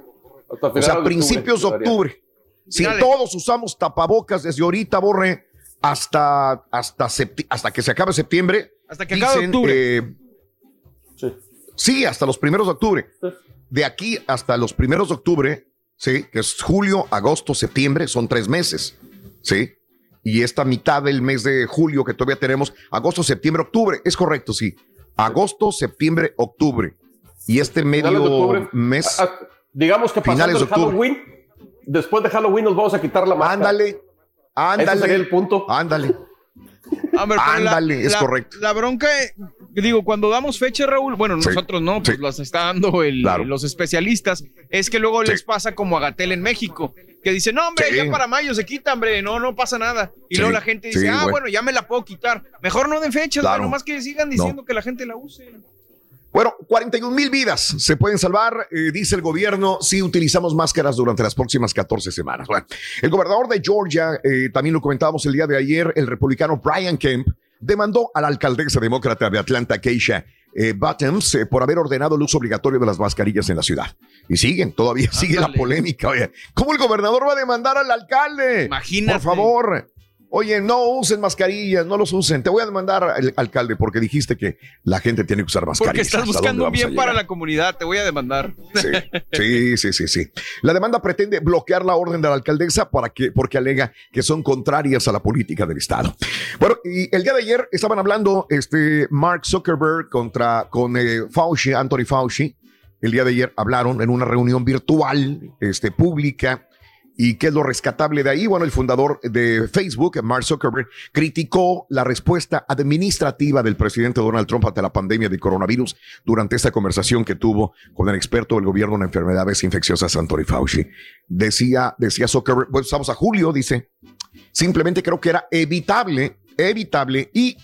O sea, de principios de octubre. Si todos usamos tapabocas desde ahorita, Borre, hasta, hasta, hasta que se acabe septiembre. Hasta que acabe octubre. eh, sí. hasta los primeros de octubre. De aquí hasta los primeros de octubre, sí, que es julio, agosto, septiembre, son tres meses. Sí. Y esta mitad del mes de julio que todavía tenemos, agosto, septiembre, octubre, es correcto, sí. Agosto, septiembre, octubre. Y este medio octubre. mes. Ah, ah, digamos que pasando Finales de el octubre. Halloween, después de Halloween nos vamos a quitar la máscara. Ándale, ándale. Ese sería el punto. Ándale. La- Ándale, es la- correcto. La bronca, digo, cuando damos fecha, Raúl, bueno, Sí, nosotros no, pues sí. las está dando el- Claro. los especialistas, es que luego les pasa como a Gatel en México, que dice, no, hombre, Sí. ya para mayo se quita, hombre, no, no pasa nada. Y Sí, luego la gente dice, sí, ah, güey. bueno, ya me la puedo quitar. Mejor no den fechas, Claro. nomás que sigan diciendo que la gente la use. Bueno, 41 mil vidas se pueden salvar, eh, dice el gobierno, si utilizamos máscaras durante las próximas 14 semanas. Bueno, el gobernador de Georgia, eh, también lo comentábamos el día de ayer, el republicano Brian Kemp, demandó a la alcaldesa demócrata de Atlanta, Keisha eh, Bottoms, eh, por haber ordenado el uso obligatorio de las mascarillas en la ciudad. Y siguen, todavía sigue la polémica. Oye, ¿cómo el gobernador va a demandar al alcalde? Imagínate. Por favor. Oye, no usen mascarillas, no los usen. Te voy a demandar al alcalde porque dijiste que la gente tiene que usar mascarillas. Porque estás ¿Hasta buscando un bien para la comunidad, te voy a demandar. Sí, sí, sí, sí. La demanda pretende bloquear la orden de la alcaldesa para que, porque alega que son contrarias a la política del Estado. Bueno, y el día de ayer estaban hablando este Mark Zuckerberg contra con eh, Fauci, Anthony Fauci. El día de ayer hablaron en una reunión virtual, este, pública, ¿Y qué es lo rescatable de ahí? Bueno, el fundador de Facebook, Mark Zuckerberg, criticó la respuesta administrativa del presidente Donald Trump ante la pandemia de coronavirus durante esta conversación que tuvo con el experto del gobierno en enfermedades infecciosas, Anthony Fauci. Decía, decía Zuckerberg, bueno, estamos a julio, dice, simplemente creo que era evitable, evitable y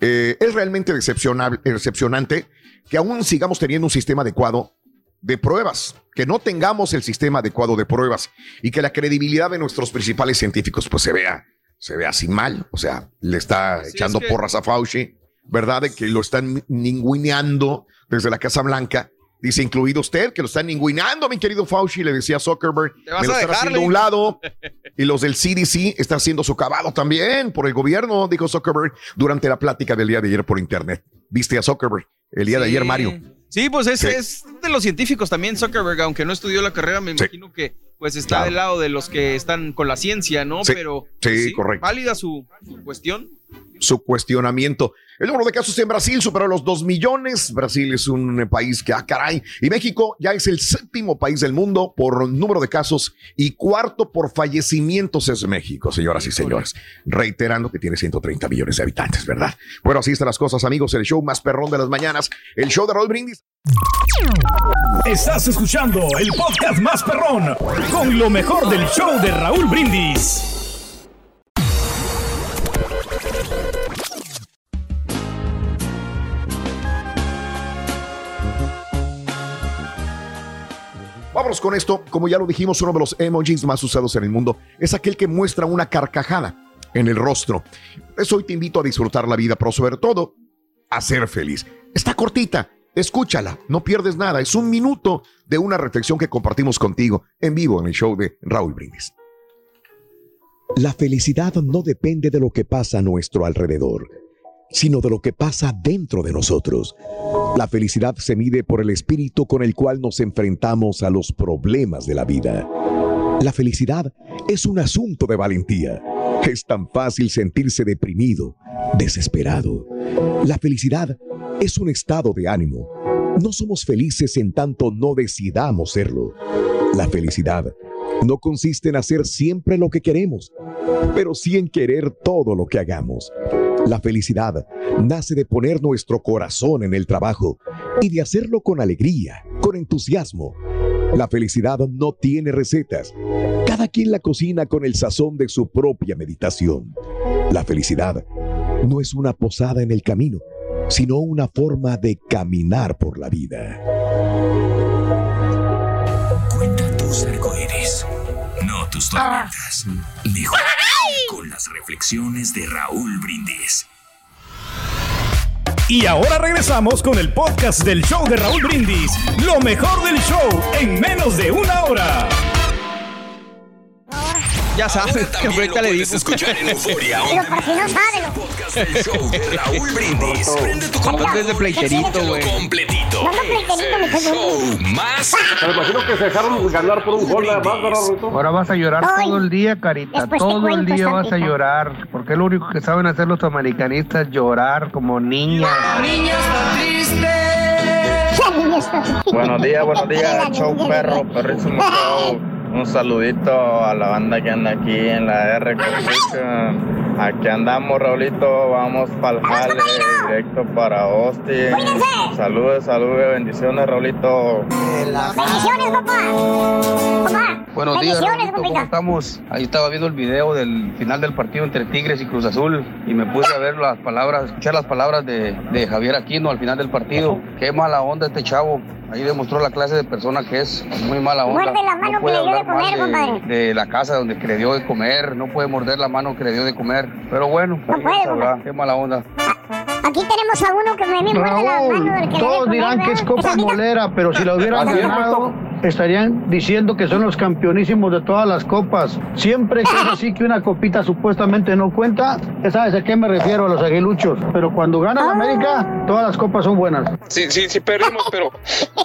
eh, es realmente decepcionante que aún sigamos teniendo un sistema adecuado de pruebas, que no tengamos el sistema adecuado de pruebas y que la credibilidad de nuestros principales científicos pues se vea, se vea así mal, o sea, le está echando que- porras a Fauci, ¿verdad? De que lo están ninguneando desde la Casa Blanca. Dice, incluido usted, que lo están ninguneando, mi querido Fauci, le decía Zuckerberg. Me lo están haciendo a un lado. Y los del CDC están haciendo su cavado también por el gobierno, dijo Zuckerberg durante la plática del día de ayer por internet. ¿Viste a Zuckerberg el día de ayer, Mario? Sí, pues es, Sí. es de los científicos también, Zuckerberg, aunque no estudió la carrera, me imagino que pues está Claro. del lado de los que están con la ciencia, ¿no? Sí, Pero sí, correcto. válida su, su cuestión. Su cuestionamiento. El número de casos en Brasil superó los 2 millones. Brasil es un eh, país que, ah, caray. Y México ya es el séptimo país del mundo por número de casos y cuarto por fallecimientos es México, señoras y señores. Reiterando que tiene 130 millones de habitantes, ¿verdad? Bueno, así están las cosas, amigos. El show más perrón de las mañanas, el show de Raúl Brindis. Estás escuchando el podcast más perrón con lo mejor del show de Raúl Brindis. Vámonos con esto. Como ya lo dijimos, uno de los emojis más usados en el mundo es aquel que muestra una carcajada en el rostro. Eso hoy te invito a disfrutar la vida, pero sobre todo a ser feliz. Está cortita, escúchala, no pierdes nada. Es un minuto de una reflexión que compartimos contigo en vivo en el show de Raúl Brindis. La felicidad no depende de lo que pasa a nuestro alrededor, sino de lo que pasa dentro de nosotros. La felicidad se mide por el espíritu con el cual nos enfrentamos a los problemas de la vida. La felicidad es un asunto de valentía. Es tan fácil sentirse deprimido, desesperado. La felicidad es un estado de ánimo. No somos felices en tanto no decidamos serlo. La felicidad no consiste en hacer siempre lo que queremos, pero sí en querer todo lo que hagamos. La felicidad nace de poner nuestro corazón en el trabajo y de hacerlo con alegría, con entusiasmo. La felicidad no tiene recetas. Cada quien la cocina con el sazón de su propia meditación. La felicidad no es una posada en el camino, sino una forma de caminar por la vida. Cuenta tus arcoíris, no tus tormentas. Con las reflexiones de Raúl Brindis. Y ahora regresamos con el podcast del show de Raúl Brindis. Lo mejor del show en menos de una hora. Ya sabes, que ahorita le digo. escuchar en Euforia. Pero por si no sabe, lo- Podcast del show de Raúl Brindis. Prende tu Aparte es de pleiterito, güey. completito. No, pleiterito, Show más. Me imagino que se dejaron ganar por un gol. Ahora vas a llorar todo el día, Carita. Todo el día vas a llorar. Porque es lo único que saben hacer los americanistas, llorar como niñas. Buenos días, buenos días, show perro, perrísimo show. Un saludito a la banda que anda aquí en la R. Aquí andamos, Raulito, vamos para el jale, directo para Austin. Saludos, saludos, bendiciones, Raulito. Bendiciones, papá. Papá. Buenos días, Bendiciones, Raulito, ¿cómo papita. estamos? Ahí estaba viendo el video del final del partido entre Tigres y Cruz Azul y me puse a ver las palabras, escuchar las palabras de, de Javier Aquino al final del partido. Qué mala onda este chavo. Ahí demostró la clase de persona que es muy mala onda. Muerde la mano no puede que le dio de comer, de, compadre. de la casa donde que le dio de comer, no puede morder la mano que le dio de comer. Pero bueno, No puede, sabrá. Qué mala onda. Aquí tenemos a uno que me me muerde la mano del que todos dirán que es copa amiga- molera, pero si la hubieran ganado, estarían diciendo que son los campeonísimos de todas las copas. Siempre que es así que una copita supuestamente no cuenta, ya sabes a qué me refiero, a los aguiluchos. Pero cuando gana América, todas las copas son buenas. Sí, sí, sí perdimos, pero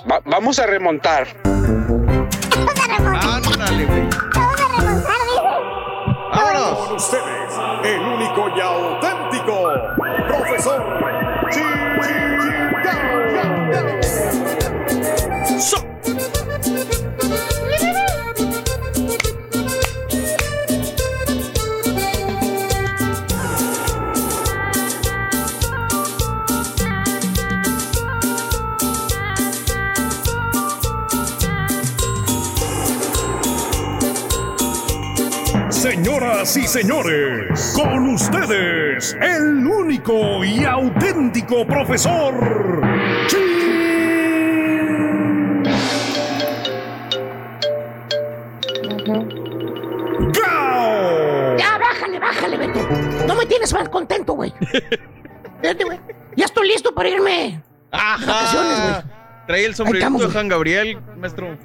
va- vamos a remontar. Vamos a remontar, Ándale, güey. vamos a remontar, dice. Vámonos. Con ustedes, el único y Señoras y señores, con ustedes, el único y auténtico profesor. Ya, bájale, bájale, Beto. No me tienes más contento, güey. Ya estoy listo para irme. de Vacaciones, güey. Trae el sombrerito de. Juan Gabriel, maestro.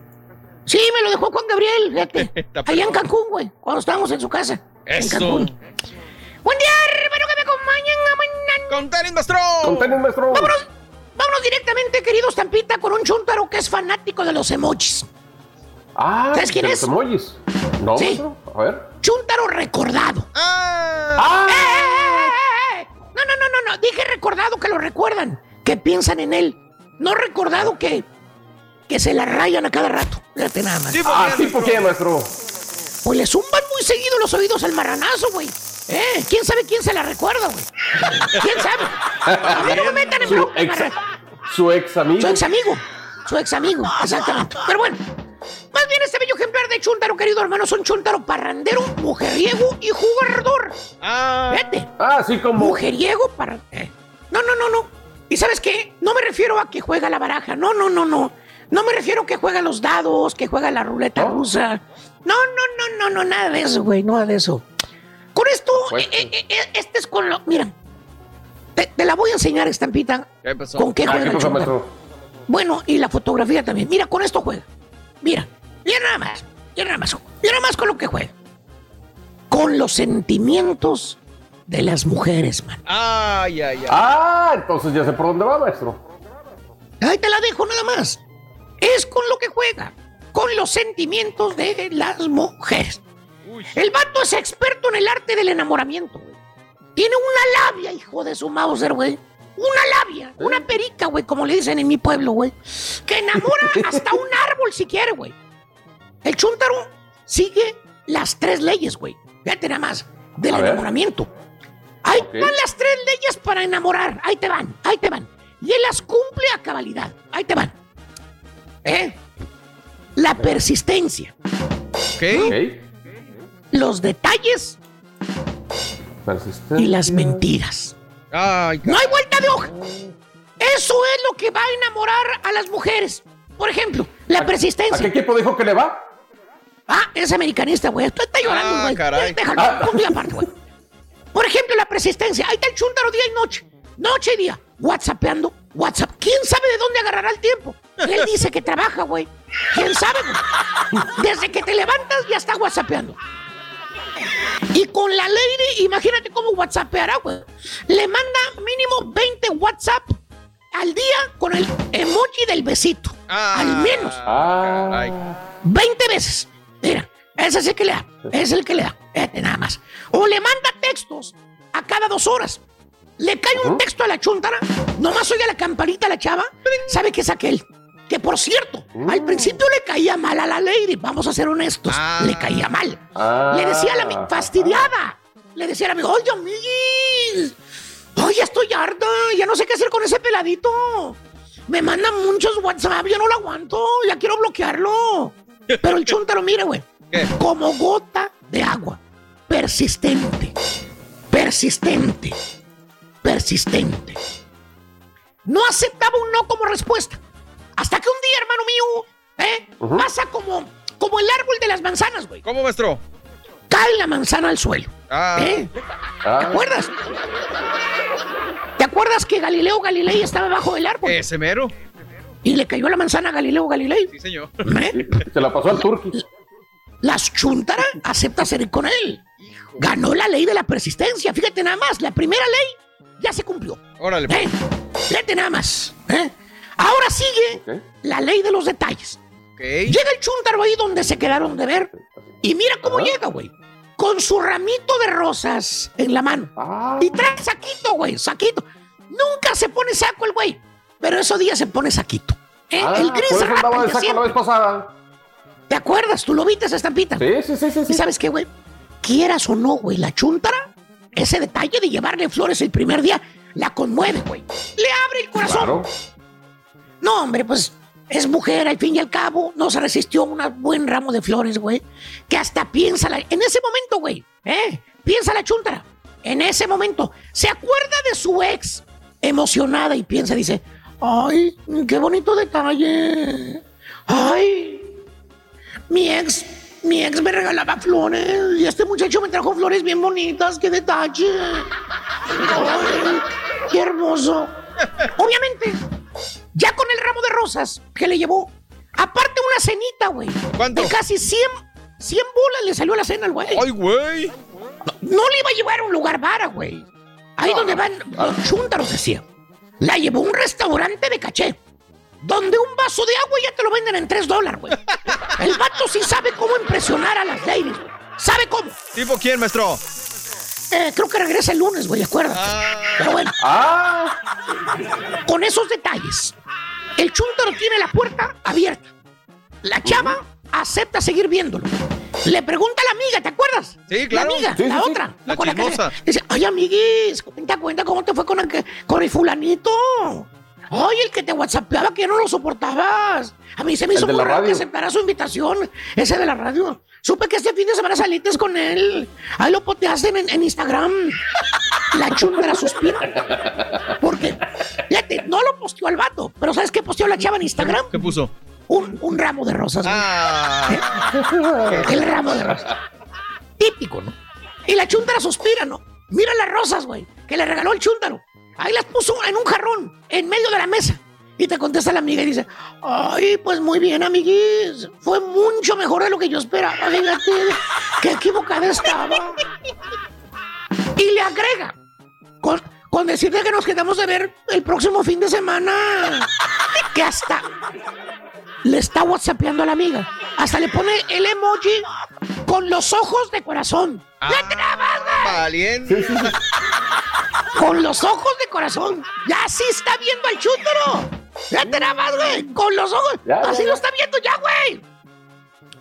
Sí, me lo dejó Juan Gabriel, fíjate. Allá en. Cancún, güey. Cuando estábamos en su casa. En Eso. Cancún. Buen día, hermano, que me acompañan. ¡Con tenis, maestro! Con tenis, maestro. Vámonos, vámonos directamente, queridos Tampita, con un chuntaro que es fanático de los emojis. Ah, ¿Sabes quién de es? Los emojis. No, Sí. A ver. Chuntaro recordado. ¡Ah! ¡Eh, eh, eh, eh! No, no, no, no, no. Dije recordado que lo recuerdan. Que piensan en él. No recordado que. Que se la rayan a cada rato. Fíjate nada más. Ah, ¿tipo quién, maestro? Pues le zumban muy seguido los oídos al marranazo, güey. ¿Eh? ¿Quién sabe quién se la recuerda, güey? ¿Quién sabe? A mí no me metan en Su ex, su ex amigo. Su ex amigo. Su ex amigo, exactamente. Pero bueno, más bien este bello ejemplar de Chuntaro, querido hermano, es un Chuntaro parrandero, mujeriego y jugador. Ah. Vete. Ah, sí, como. Mujeriego para. eh. No, no, no, no. ¿Y sabes qué? No me refiero a que juega la baraja. No, no, no, no. No me refiero a que juega los dados, que juega la ruleta rusa. No, no, no, no, no, nada de eso, güey, nada de eso. Con esto, Pues, eh, eh, eh, este es con lo. Mira, te, te la voy a enseñar, estampita. ¿Qué pasó? ¿Con qué Ah, juega ¿Qué el pasó? Bueno, y la fotografía también. Mira, con esto juega. Mira, mira nada más. Mira nada más. Mira nada más con lo que juega. Con los sentimientos de las mujeres, man. Ay, ay, ay. Ah, entonces ya sé por dónde va, maestro. Ahí te la dejo nada más. Es con lo que juega. Con los sentimientos de las mujeres. El vato es experto en el arte del enamoramiento, güey. Tiene una labia, hijo de su Mauser, güey. Una labia, una perica, güey, como le dicen en mi pueblo, güey. Que enamora hasta un árbol si quiere, güey. El chúntaro sigue las tres leyes, güey. Fíjate nada más, del A ver. enamoramiento. Ahí Ok. van las tres leyes para enamorar. Ahí te van, ahí te van. Y él las cumple a cabalidad. Ahí te van. ¿Eh? La persistencia, ¿Qué? Ok. los detalles y las mentiras. Ay, No hay vuelta de hoja. Eso es lo que va a enamorar a las mujeres. Por ejemplo, la ¿A qué persistencia. equipo dijo que le va? Ah, es americanista, güey. Está, está llorando, Ah, güey. Déjalo, Ah. aparte, güey. Por ejemplo, la persistencia. Ahí está el chúntaro día y noche. Noche y día. WhatsAppeando. WhatsApp. ¿Quién sabe de dónde agarrará el tiempo? Él dice que trabaja, güey. ¿Quién sabe? Desde que te levantas ya está WhatsAppeando. Y con la lady, imagínate cómo WhatsAppeará, güey. Le manda mínimo 20 WhatsApp al día con el emoji del besito. Ah. Al menos. Ah. Caray. 20 veces. Mira, ese es el que le da. Es el que le da. Este nada más. O le manda textos a cada dos horas. Le cae un texto a la chuntara. Nomás oye la campanita a la chava. Sabe que es aquel. Que por cierto, al principio le caía mal a la lady. Vamos a ser honestos. Ah. Le caía mal. Ah. Le decía a la ami- fastidiada. Le decía al amigo, oye, amiguis. Oye, estoy harta. Ya no sé qué hacer con ese peladito. Me mandan muchos WhatsApp. Yo no lo aguanto. Ya quiero bloquearlo. Pero el chuntaro, mire, güey. Como gota de agua. Persistente. Persistente. Persistente. No aceptaba un no como respuesta. Hasta que un día, hermano mío, ¿eh? Pasa como, como el árbol de las manzanas, güey. ¿Cómo, maestro? Cae la manzana al suelo. Ah. ¿Eh? ¿Te Ah. acuerdas? ¿Te acuerdas que Galileo Galilei estaba bajo del árbol? Ese mero. Y le cayó la manzana a Galileo Galilei. Sí, señor. ¿Eh? Se la pasó al turqui. Las chuntara acepta ser con él. Ganó la ley de la persistencia. Fíjate nada más, la primera ley ya se cumplió. Órale. ¿Eh? Fíjate nada más. ¿eh? Ahora sigue la ley de los detalles. Llega el chuntaro ahí donde se quedaron de ver. Y mira cómo llega, güey. Con su ramito de rosas en la mano. Ah. Y trae saquito, güey, saquito. Nunca se pone saco el güey. Pero esos días se pone saquito. ¿eh? Ah, el gris rata, el saco la vez pasada. ¿Te acuerdas? ¿Tú lo viste esa estampita? Sí, sí, sí, sí. ¿Y sí. sabes qué, güey? Quieras o no, güey, la chuntara, ese detalle de llevarle flores el primer día, la conmueve, güey. Le abre el corazón. Claro. No, hombre, pues es mujer al fin y al cabo, no se resistió a un buen ramo de flores, güey. Que hasta piensa, la- en ese momento, güey, ¿eh? Piensa la chuntara. En ese momento, se acuerda de su ex, emocionada y piensa, dice, ay, qué bonito detalle. Ay, mi ex, mi ex me regalaba flores y este muchacho me trajo flores bien bonitas, qué detalle. Ay, qué hermoso. Obviamente, ya con el ramo de rosas que le llevó, aparte una cenita, güey. ¿Cuánto? De casi 100, 100 bolas le salió la cena al güey. ¡Ay, güey! No le iba a llevar a un lugar vara, güey. Ahí donde van los chúntaros, decía. La llevó a un restaurante de caché. Donde un vaso de agua ya te lo venden en 3 dólares, güey. El vato sí sabe cómo impresionar a las ladies, güey. ¿Sabe cómo? ¿Tipo quién, maestro? Eh, creo que regresa el lunes, güey, acuérdate. Pero bueno. Con esos detalles, el chúntaro tiene la puerta abierta. La chava acepta seguir viéndolo. Le pregunta a la amiga, ¿te acuerdas? Sí, claro. La amiga, Sí, la sí. otra. La con que-. Dice, ay, amiguis, cuenta, cuenta cómo te fue con el, que- con el fulanito. Ay, el que te whatsappeaba que ya no lo soportabas. A mí se me hizo muy raro que aceptara su invitación. Ese de la radio. Supe que este fin de semana saliste con él. Ahí lo poteaste en, en Instagram. La chúndara suspira. Porque, fíjate, no lo posteó al vato. Pero ¿sabes qué posteó la chava en Instagram? ¿Qué puso? Un, un ramo de rosas. güey. Ah. El ramo de rosas. Típico, ¿no? Y la chúndara suspira, ¿no? Mira las rosas, güey, que le regaló el chúndaro. Ahí las puso en un jarrón, en medio de la mesa. Y te contesta la amiga y dice, ay, pues muy bien, amiguis. Fue mucho mejor de lo que yo esperaba, fíjate. Qué equivocada estaba. Y le agrega, con, con decirte que nos quedamos de ver el próximo fin de semana. Que hasta le está whatsappeando a la amiga. Hasta le pone el emoji con los ojos de corazón. ¡Fíjate nada más, güey! Valiente. Con los ojos de corazón. Ya sí está viendo al chútero. Fíjate nada más, güey. Con los ojos. Ya, ya, Así ya. lo está viendo ya, güey.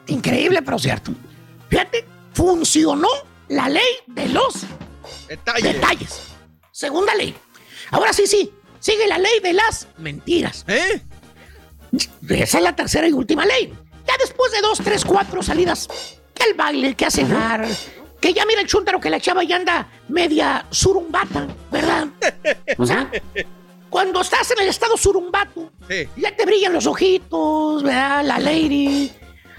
Increíble, pero cierto. Fíjate, funcionó la ley de los Detalle. detalles. Segunda ley. Ahora sí, sí. Sigue la ley de las mentiras. ¿Eh? Esa es la tercera y última ley. Ya después de dos, tres, cuatro salidas, que el baile, que a cenar, que ya mira el chúntaro que la chava ya anda media surumbata, ¿verdad? O sea, cuando estás en el estado surumbato, Sí. ya te brillan los ojitos, ¿verdad? La lady.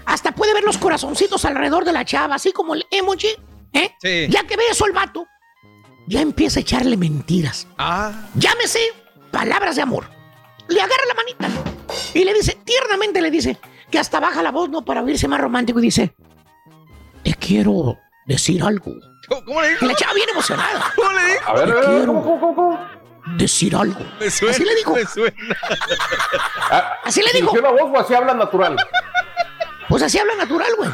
Hasta puede ver los corazoncitos alrededor de la chava, así como el emoji, ¿eh? Sí. Ya que ve eso el vato, ya empieza a echarle mentiras. Ah. Llámese palabras de amor. Le agarra la manita y le dice, tiernamente le dice, que hasta baja la voz, ¿no? Para oírse más romántico y dice, te quiero decir algo. ¿Cómo, cómo le dijo? Y la chava bien emocionada. ¿Cómo le dijo? A ver, a Te ver, quiero ¿cómo, cómo, cómo? decir algo. Me suena. Así le dijo. Me suena. Ah, Así le dijo. ¿Dirigió la voz o así habla natural? Pues así habla natural, güey.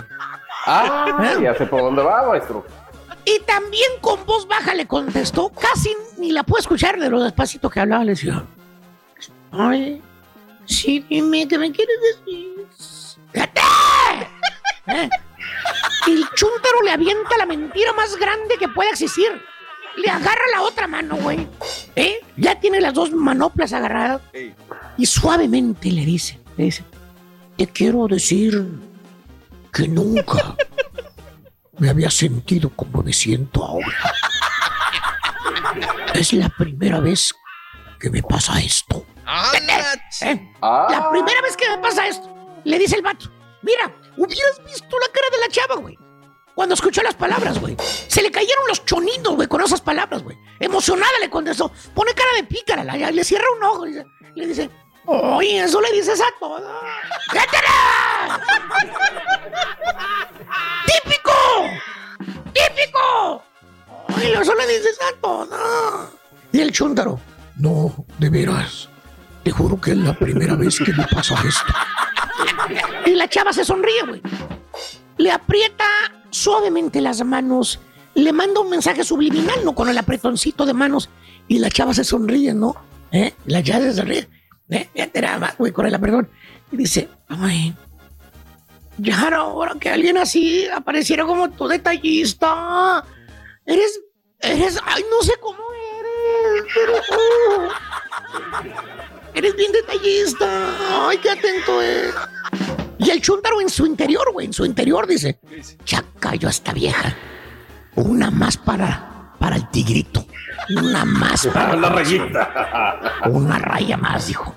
Ah, ya sé por dónde va, maestro. Y también con voz baja le contestó, casi ni la puedo escuchar de lo despacito que hablaba. Le decía, ay, sí, dime, ¿qué me quieres decir? ¿Eh? El chúntaro le avienta la mentira más grande que pueda existir. Le agarra la otra mano, güey. ¿Eh? Ya tiene las dos manoplas agarradas. Ey. Y suavemente le dice, le dice, te quiero decir que nunca me había sentido como me siento ahora. Es la primera vez que me pasa esto. ¿Eh? La primera vez que me pasa esto, le dice el vato. Mira, hubieras visto la cara de la chava, güey. Cuando escuchó las palabras, güey. Se le cayeron los choninos, güey, con esas palabras, güey. Emocionada le contestó. Pone cara de pícara, le cierra un ojo. Dice, le dice oye, eso le dices a. ¡Vétela! ¡Típico! ¡Típico! Ay, eso le dices a. Y el chúntaro. No, de veras. Te juro que es la primera vez que me pasa esto. Y la chava se sonríe, güey. Le aprieta suavemente las manos. Le manda un mensaje subliminal, ¿no? Con el apretoncito de manos. Y la chava se sonríe, ¿no? ¿Eh? La chava se sonríe. ¿Eh? Güey, con el apretón. Y dice, ay, ya era hora que alguien así apareciera como tu detallista. Eres, eres, ay, no sé cómo eres, pero... eres bien detallista. Ay, qué atento es. Y el chúntaro en su interior, güey, en su interior dice, ya cayó esta vieja. Una más para, para el tigrito. Una más para La rayita. Una raya más, dijo.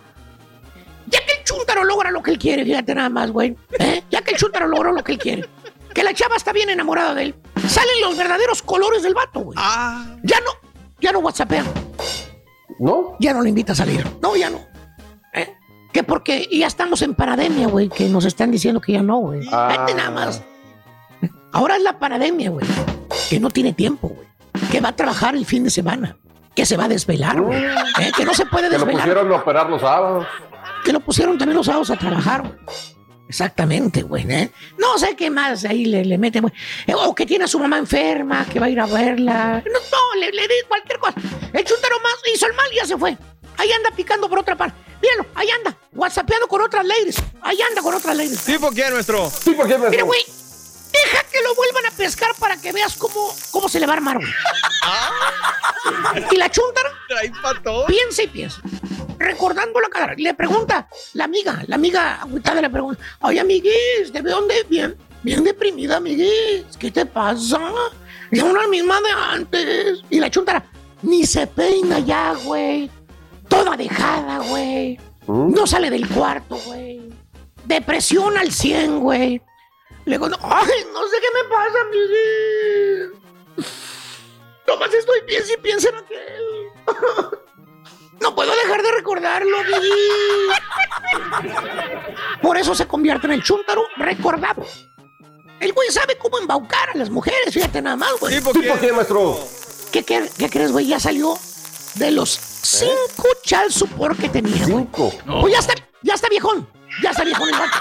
Ya que el chúntaro logra lo que él quiere, fíjate nada más, güey. ¿eh? Ya que el chúntaro logró lo que él quiere. Que la chava está bien enamorada de él. Salen los verdaderos colores del vato, güey. Ya no, ya no whatsappea. ¿No? Ya no le invita a salir. No, ya no. ¿Eh? Que porque ya estamos en parademia, güey, que nos están diciendo que ya no, güey. Ah. Nada más. Ahora es la parademia, güey. Que no tiene tiempo, güey. Que va a trabajar el fin de semana. Que se va a desvelar, güey. ¿Eh? Que no se puede Que lo desvelar. pusieron a operar los sábados. Que lo pusieron también los sábados a trabajar, güey. Exactamente, güey. ¿eh? No sé qué más ahí le, le meten, güey. O que tiene a su mamá enferma, que va a ir a verla. No, no, le, le di cualquier cosa. El chuntaro más hizo el mal y ya se fue. Ahí anda picando por otra parte. Míralo, ahí anda, whatsappeando con otras ladies. Ahí anda con otras ladies. ¿Tipo quién, nuestro? ¿Tipo quién, Mira, güey, deja que lo vuelvan a pescar para que veas cómo, cómo se le va a armar, güey. Y la chuntara Trae pa' todo. piensa y piensa. Recordando la cara, le pregunta la amiga, la amiga agüitada le pregunta, oye, amiguis, ¿de dónde? Bien, bien deprimida, amiguis, ¿qué te pasa? Ya una misma de antes. Y la chuntara, ni se peina ya, güey. Toda dejada, güey. No sale del cuarto, güey. Depresión al 100, güey. Le digo, ay, no sé qué me pasa, amiguis. Nomás estoy piensa y piensa en aquel. No puedo dejar de recordarlo. Por eso se convierte en el chúntaro recordado. El güey sabe cómo embaucar a las mujeres, fíjate nada más, güey. ¿Tipo quién, maestro? ¿Qué, qué, qué crees, güey? Ya salió de los cinco chal support que tenía, güey. Cinco. Pues ya está, ya está viejón. Ya está viejón el vato.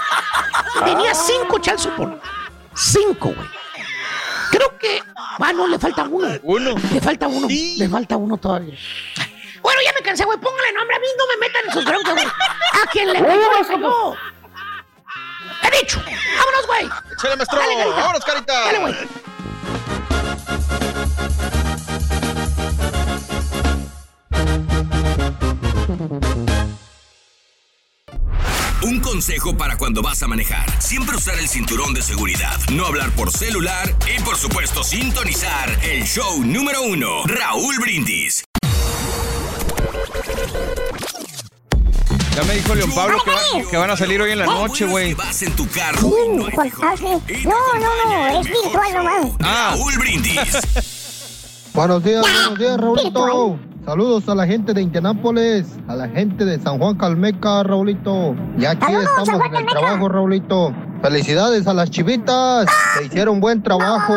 Tenía cinco chal support. Cinco, güey. Creo que. Ah, no, le falta uno. Uno. Le falta uno. Le falta uno todavía. Bueno, ya me cansé, güey. Póngale nombre a mí, no me metan en sus broncas, güey. A quien le pegó, le pegó. He dicho. Vámonos, güey. Échale, maestro. Dale, carita. Vámonos, carita. Dale, güey. Un consejo para cuando vas a manejar. Siempre usar el cinturón de seguridad, no hablar por celular y por supuesto sintonizar el show número uno, Raúl Brindis. Ya me dijo León Pablo que, va- que van a salir hoy en la noche, güey. Vas en tu carro. Sí, pues. No, no, no, es virtual nomás. Ah, Raúl Brindis. Buenos días, buenos días, Raulito. Saludos a la gente de Indianápolis, a la gente de San Juan Calmeca, Raulito. Y aquí Saludos, estamos en el trabajo, Raulito. Felicidades a las chivitas, que hicieron buen trabajo.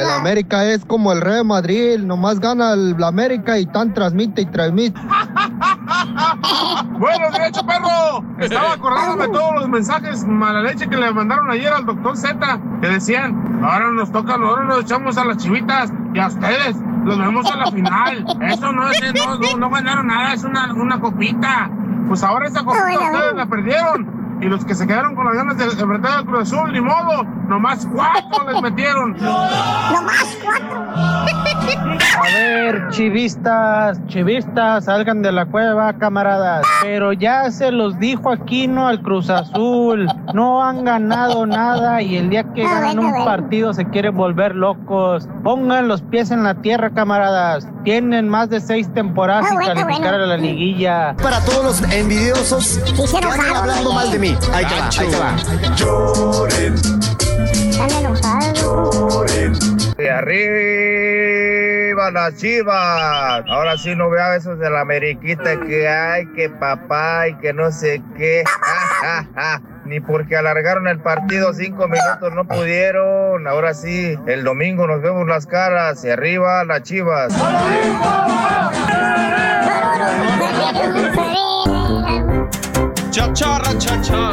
El América es como el Real Madrid, nomás gana el América y tan transmite y transmite. Buenos días, perro. Estaba acordándome de todos los mensajes mala leche que le mandaron ayer al doctor Z, que decían, ahora nos toca, ahora nos echamos a las chivitas y a ustedes. Los vemos a la final. Eso no es, no, no, no ganaron nada, es una, una copita. Pues ahora esa copita ustedes la perdieron. Y los que se quedaron con las ganas de enfrentar al Cruz Azul, ni modo, nomás cuatro les metieron. Nomás cuatro. A ver, chivistas, chivistas, salgan de la cueva, camaradas. Pero ya se los dijo Aquino al Cruz Azul. No han ganado nada y el día que ganan un partido se quieren volver locos. Pongan los pies en la tierra, camaradas. Tienen más de seis temporadas Ah, sin bueno, calificar bueno. a la liguilla. Para todos los envidiosos que hablando mal de mí. Ahí te va, ahí te va. Están enojados. De arriba las chivas. Ahora sí no veo esos de la Ameriquita que hay, que papá y que no sé qué. Ja, ja, ja. Ni porque alargaron el partido cinco minutos no pudieron. Ahora sí, el domingo nos vemos las caras. Y arriba las chivas. Chacharra, chacha.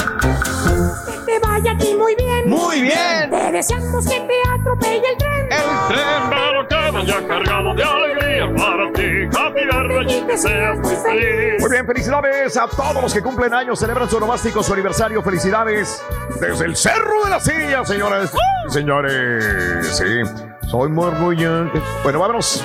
Que te vaya aquí muy bien. Muy bien. Te deseamos que te atropelle el tren. El tren Pero que vaya cargado de alegría para ti, Happy Birthday, y que seas muy feliz. Muy bien, felicidades a todos los que cumplen años, celebran su nomástico, su aniversario. Felicidades desde el Cerro de la Silla, señores. Señores, sí. Soy muy orgulloso. Bueno, vámonos.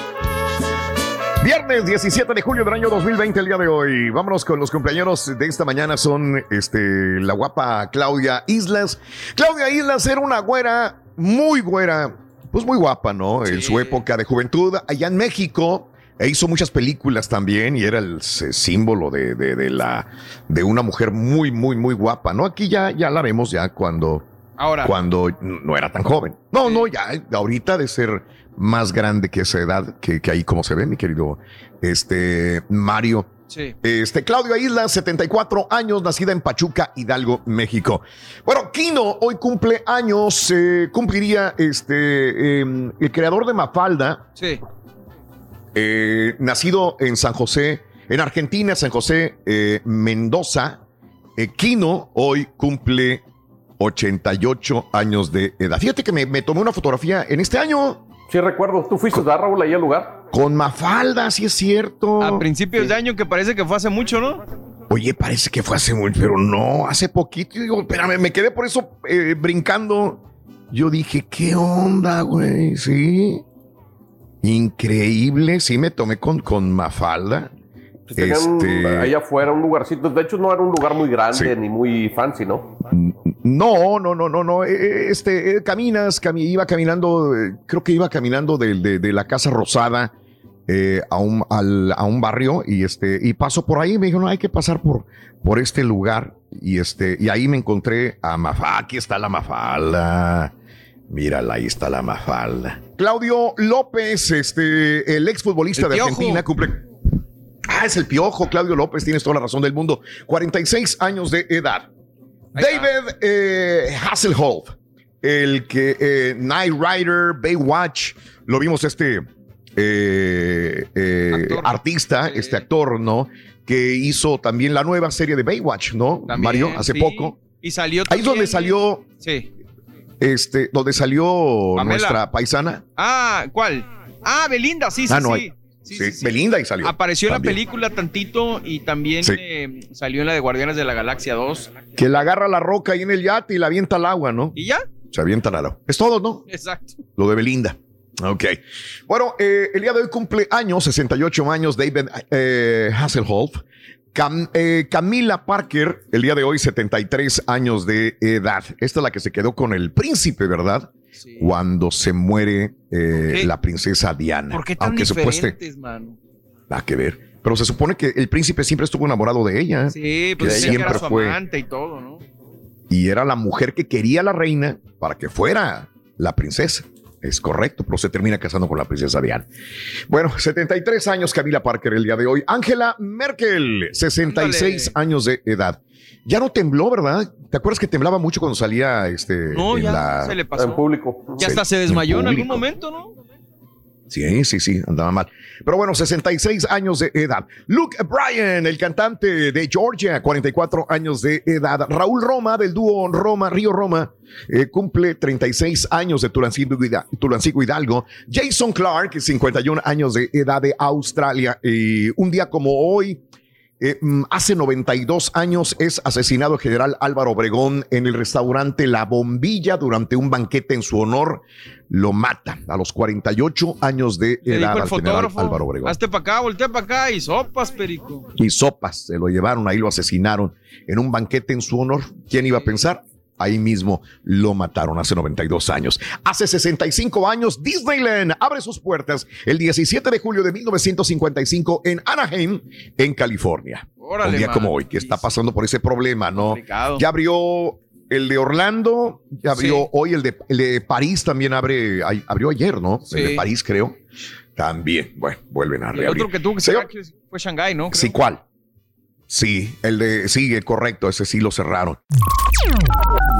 Viernes 17 de julio del año 2020, el día de hoy. Vámonos con los cumpleaños de esta mañana. Son este, la guapa Claudia Islas. Claudia Islas era una güera, muy güera, pues muy guapa, ¿no? En su época de juventud, allá en México. E hizo muchas películas también y era el símbolo de, de- de la, de una mujer muy, muy, muy guapa, ¿no? Aquí ya, ya la vemos ya cuando, Ahora. cuando no era tan joven. No, no, ya ahorita de ser más grande que esa edad, que, que ahí como se ve, mi querido este, Mario. Sí. Este, Claudio Isla, 74 años, nacida en Pachuca, Hidalgo, México. Bueno, Kino hoy cumple años, eh, cumpliría este, eh, el creador de Mafalda, Sí. eh, nacido en San José, en Argentina, San José, eh, Mendoza. Kino hoy cumple 88 años de edad. Fíjate que me, me tomé una fotografía en este año. Sí, recuerdo. ¿Tú fuiste a Raúl ahí al lugar? Con Mafalda, sí es cierto. A principios de año que parece que fue hace mucho, ¿no? Oye, parece que fue hace mucho, pero no, hace poquito. Digo, espérame, me quedé por eso eh, brincando. Yo dije, ¿qué onda, güey? Sí. Increíble. Sí, me tomé con, con Mafalda. Tenían Este, ahí afuera un lugarcito. De hecho, no era un lugar muy grande ni muy fancy, ¿no? No, no, no, no, no. eh, Este, eh, caminas, cami- iba caminando, eh, creo que iba caminando de, de- de la Casa Rosada eh, a, un, al- a un barrio y este, y paso por ahí. Me dijo, no, hay que pasar por, por este lugar. Y este, y ahí me encontré a Mafalda. Aquí está la Mafalda. Mírala, ahí está la Mafalda. Claudio López, este, el exfutbolista de. Argentina, cumple. Ah, es el piojo, Claudio López, tienes toda la razón del mundo. 46 años de edad. David eh, Hasselhoff, el que eh, Night Rider, Baywatch, lo vimos este eh, eh, artista, este actor, ¿no? Que hizo también la nueva serie de Baywatch, ¿no? También, Mario, hace sí. poco. Y salió Ahí es donde salió, Sí. este, donde salió Pamela. nuestra paisana. Ah, ¿cuál? Ah, Belinda, sí, sí, ah, no, sí. hay- sí, Belinda y salió. Apareció en la película tantito y también eh, salió en la de Guardianes de la Galaxia 2. Que la agarra la roca ahí en el yate y la avienta al agua, ¿no? ¿Y ya? Se avienta al agua. Es todo, ¿no? Exacto. Lo de Belinda. Ok. Bueno, eh, el día de hoy cumple años, 68 años, David eh, Hasselhoff. Cam- eh, Camila Parker, el día de hoy, 73 años de edad. Esta es la que se quedó con el príncipe, ¿verdad? Cuando se muere eh, la princesa Diana. ¿Por qué tan Aunque supueste, diferentes, mano? nada que ver. Pero se supone que el príncipe siempre estuvo enamorado de ella. Sí, pues que siempre era su fue. amante y todo, ¿no? Y era la mujer que quería la reina para que fuera la princesa. Es correcto, pero se termina casando con la princesa Diana. Bueno, 73 años Camila Parker el día de hoy. Angela Merkel, 66 años de edad. Ya no tembló, ¿verdad? ¿Te acuerdas que temblaba mucho cuando salía este No, en ya la- se le pasó. En público. Ya hasta se en desmayó en, algún público. momento, ¿no? Sí, sí, sí, andaba mal. Pero bueno, 66 años de edad. Luke Bryan, el cantante de Georgia, 44 años de edad. Raúl Roma, del dúo Roma, Río Roma, eh, cumple 36 años de Tulancingo Hida- Tulancingo Hidalgo. Jason Clark, 51 años de edad de Australia. Y un día como hoy, eh, mm, hace 92 años es asesinado el general Álvaro Obregón en el restaurante La Bombilla durante un banquete en su honor. Lo mata a los 48 años de edad al general Álvaro Obregón. hazte para acá, voltea para acá y sopas, perico. Y sopas, se lo llevaron, ahí lo asesinaron en un banquete en su honor. ¿Quién iba a pensar? Ahí mismo lo mataron hace 92 años. Hace 65 años, Disneyland abre sus puertas el 17 de julio de 1955 en Anaheim, en California. Órale, un día man. como hoy, que está pasando por ese problema, ¿no? Complicado. Ya abrió el de Orlando, ya abrió Sí. hoy el de, el de París también abre, abrió ayer, ¿no? El de. París, creo. También, bueno, vuelven a El reabrir. otro que tuvo que Señor- fue Shanghái, ¿no? Creo. Sí, ¿cuál? Sí, el de, sí, correcto, ese sí lo cerraron.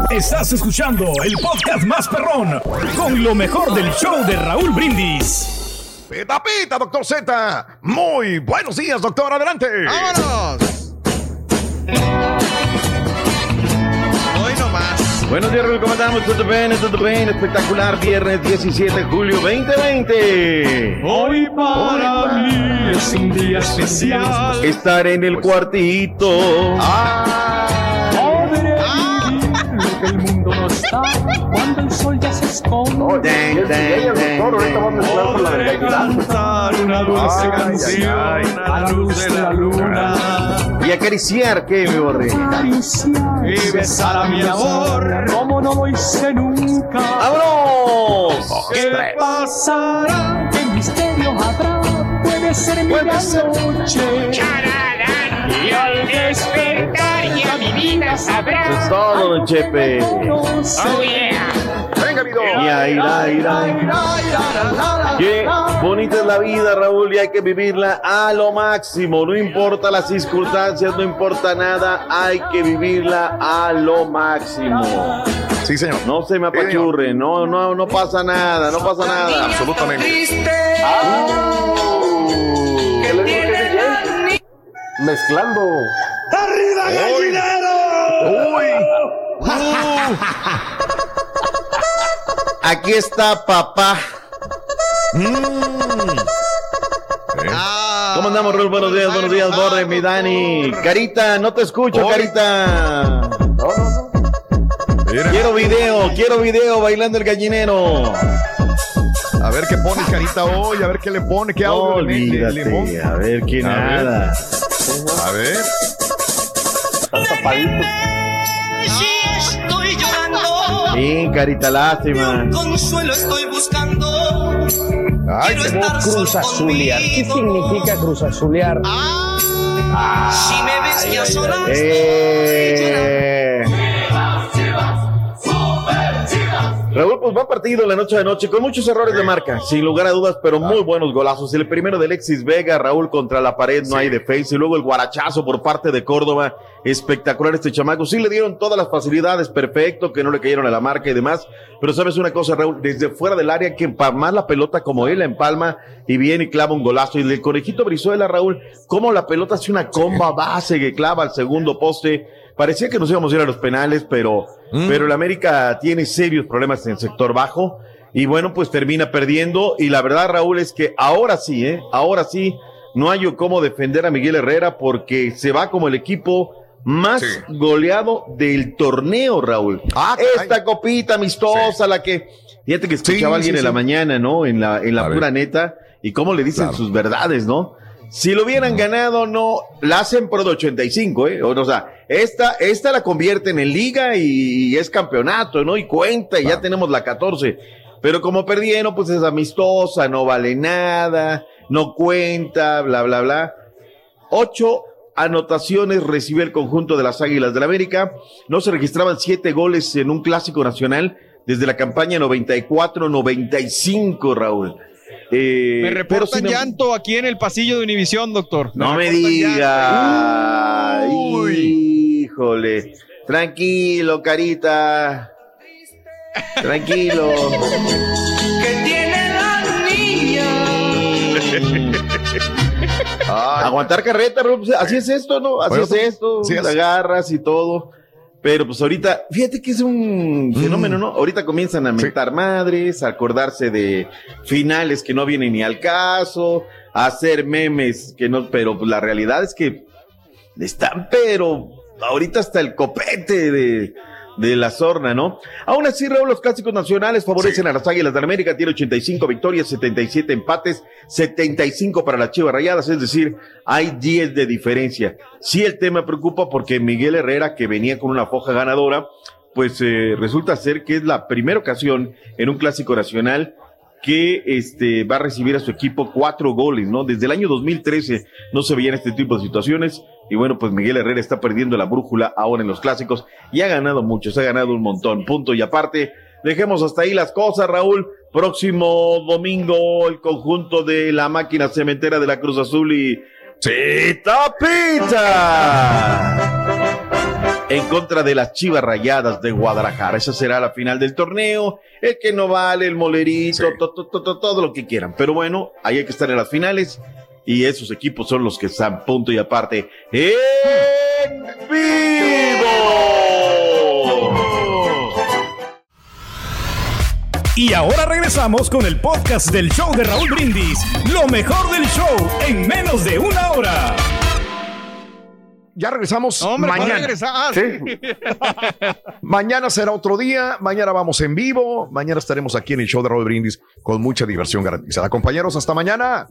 Estás escuchando el podcast más perrón con lo mejor del show de Raúl Brindis. Pita, pita, doctor Z. Muy buenos días, doctor, adelante. ¡Vámonos! Hoy. Buenos días, Raúl, ¿cómo estamos? ¿Todo bien? ¿Todo bien? Espectacular, viernes 17 de julio 2020. Hoy para mí es un día especial. Estar en el cuartito. Podré vivir lo que el mundo no está. Cuando el sol ya se No, y es- y ella, el doctor, ahorita va a mezclar con la del gallinazo. una dulce Ay, canción ay, ay. a la luz de la luna. Y acariciar, ¿qué, mi borre? Y besar a mi amor. Como no lo hice nunca. ¡Vámonos! ¿Qué pasará? ¿Qué misterio habrá? Puede ser mi gran noche. Y al despertar ya mi vida sabrá. Eso es todo, don Chepe. Oh yeah. Qué bonita es la vida, Raúl, y hay que vivirla a lo máximo. No importa las circunstancias, no importa nada, hay que vivirla a lo máximo. Sí, señor. No se me apachurre, no, no, no pasa nada, no pasa nada. Absolutamente. ¿Qué le digo que DJ? Mezclando. ¡Arriba, gallinero! Uy. Aquí está papá. ¿Cómo andamos, Raúl? Buenos días, buenos días, Borre, mi Dani. Carita, no te escucho, Carita. Quiero video, quiero video bailando el gallinero. A ver qué pone Carita hoy, a ver qué le pone, qué audio le, le- le monta. Olvídate, a ver qué A ver. nada. A ver. Están tapaditos. Sí, Carita, lástima. Consuelo estoy buscando. Ay, Cruz Azulear. ¿Qué significa Cruz Azulear? Si me ves que Raúl, pues va partido la noche de noche con muchos errores de marca, sin lugar a dudas, pero muy buenos golazos. El primero de Alexis Vega, Raúl contra la pared, no hay defensa, y luego el guarachazo por parte de Córdoba, espectacular este chamaco. Sí le dieron todas las facilidades, perfecto, que no le cayeron a la marca y demás, pero sabes una cosa, Raúl, desde fuera del área, que para más la pelota como él la empalma y viene y clava un golazo. Y el conejito Brizuela, Raúl, como la pelota hace una comba base que clava al segundo poste. Parecía que nos íbamos a ir a los penales, pero, pero el América tiene serios problemas en el sector bajo. Y bueno, pues termina perdiendo. Y la verdad, Raúl, es que ahora sí, ¿eh? Ahora sí, no hay cómo defender a Miguel Herrera porque se va como el equipo más goleado del torneo, Raúl. Esta copita amistosa, la que, fíjate que escuchaba Sí, a alguien en la mañana, ¿no? En la, en la A ver. pura neta, y cómo le dicen sus verdades, ¿no? Si lo hubieran ganado, no, la hacen por de 85, ¿eh? O sea, esta, esta la convierten en liga y, es campeonato, ¿no? Y cuenta, y ya tenemos la 14. Pero como perdieron, pues es amistosa, no vale nada, no cuenta, bla, bla, bla. Ocho anotaciones recibe el conjunto de las Águilas del la América. No se registraban siete goles en un clásico nacional desde la campaña 94-95, Raúl. Eh, Me reportan sin- llanto aquí en el pasillo de Univisión, doctor. No me diga. Híjole. Tranquilo, carita. Tranquilo. que tiene la niña. Aguantar carreta, pues, así es esto, ¿no? Así Bueno, es esto, sí agarras y todo. Pero pues ahorita, fíjate que es un fenómeno, ¿no? Ahorita comienzan a mentar madres, a acordarse de finales que no vienen ni al caso, a hacer memes que no, pero pues, la realidad es que están, pero ahorita hasta el copete de, de la sorna, ¿no? Aún así, Raúl, los clásicos nacionales favorecen a las Águilas de América, tiene 85 victorias, 77 empates, 75 para las Chivas Rayadas, es decir, hay 10 de diferencia. Sí, el tema preocupa porque Miguel Herrera, que venía con una foja ganadora, pues eh, resulta ser que es la primera ocasión en un clásico nacional que este va a recibir a su equipo cuatro goles, ¿no? Desde el año 2013 no se veían este tipo de situaciones y bueno, pues Miguel Herrera está perdiendo la brújula ahora en los clásicos y ha ganado mucho, se ha ganado un montón, punto y aparte, dejemos hasta ahí las cosas, Raúl. Próximo domingo el conjunto de la máquina cementera de la Cruz Azul y Chita Pizza en contra de las Chivas Rayadas de Guadalajara. Esa será la final del torneo. El que no vale, el molerito, to- to- to- to- todo lo que quieran. Pero bueno, ahí hay que estar en las finales. Y esos equipos son los que están punto y aparte en vivo. Y ahora regresamos con el podcast del show de Raúl Brindis. Lo mejor del show en menos de una hora. Ya regresamos Hombre, ¿puedo mañana. regresar? Ah, Sí. Mañana será otro día, mañana vamos en vivo, mañana estaremos aquí en el show de Raúl Brindis con mucha diversión garantizada. Compañeros, hasta mañana.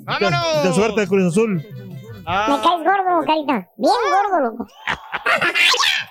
De suerte, Cruz Azul. Me caes gordo, carita. Bien gordo, loco.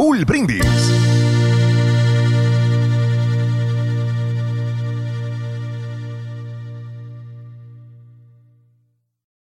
Raúl Brindis.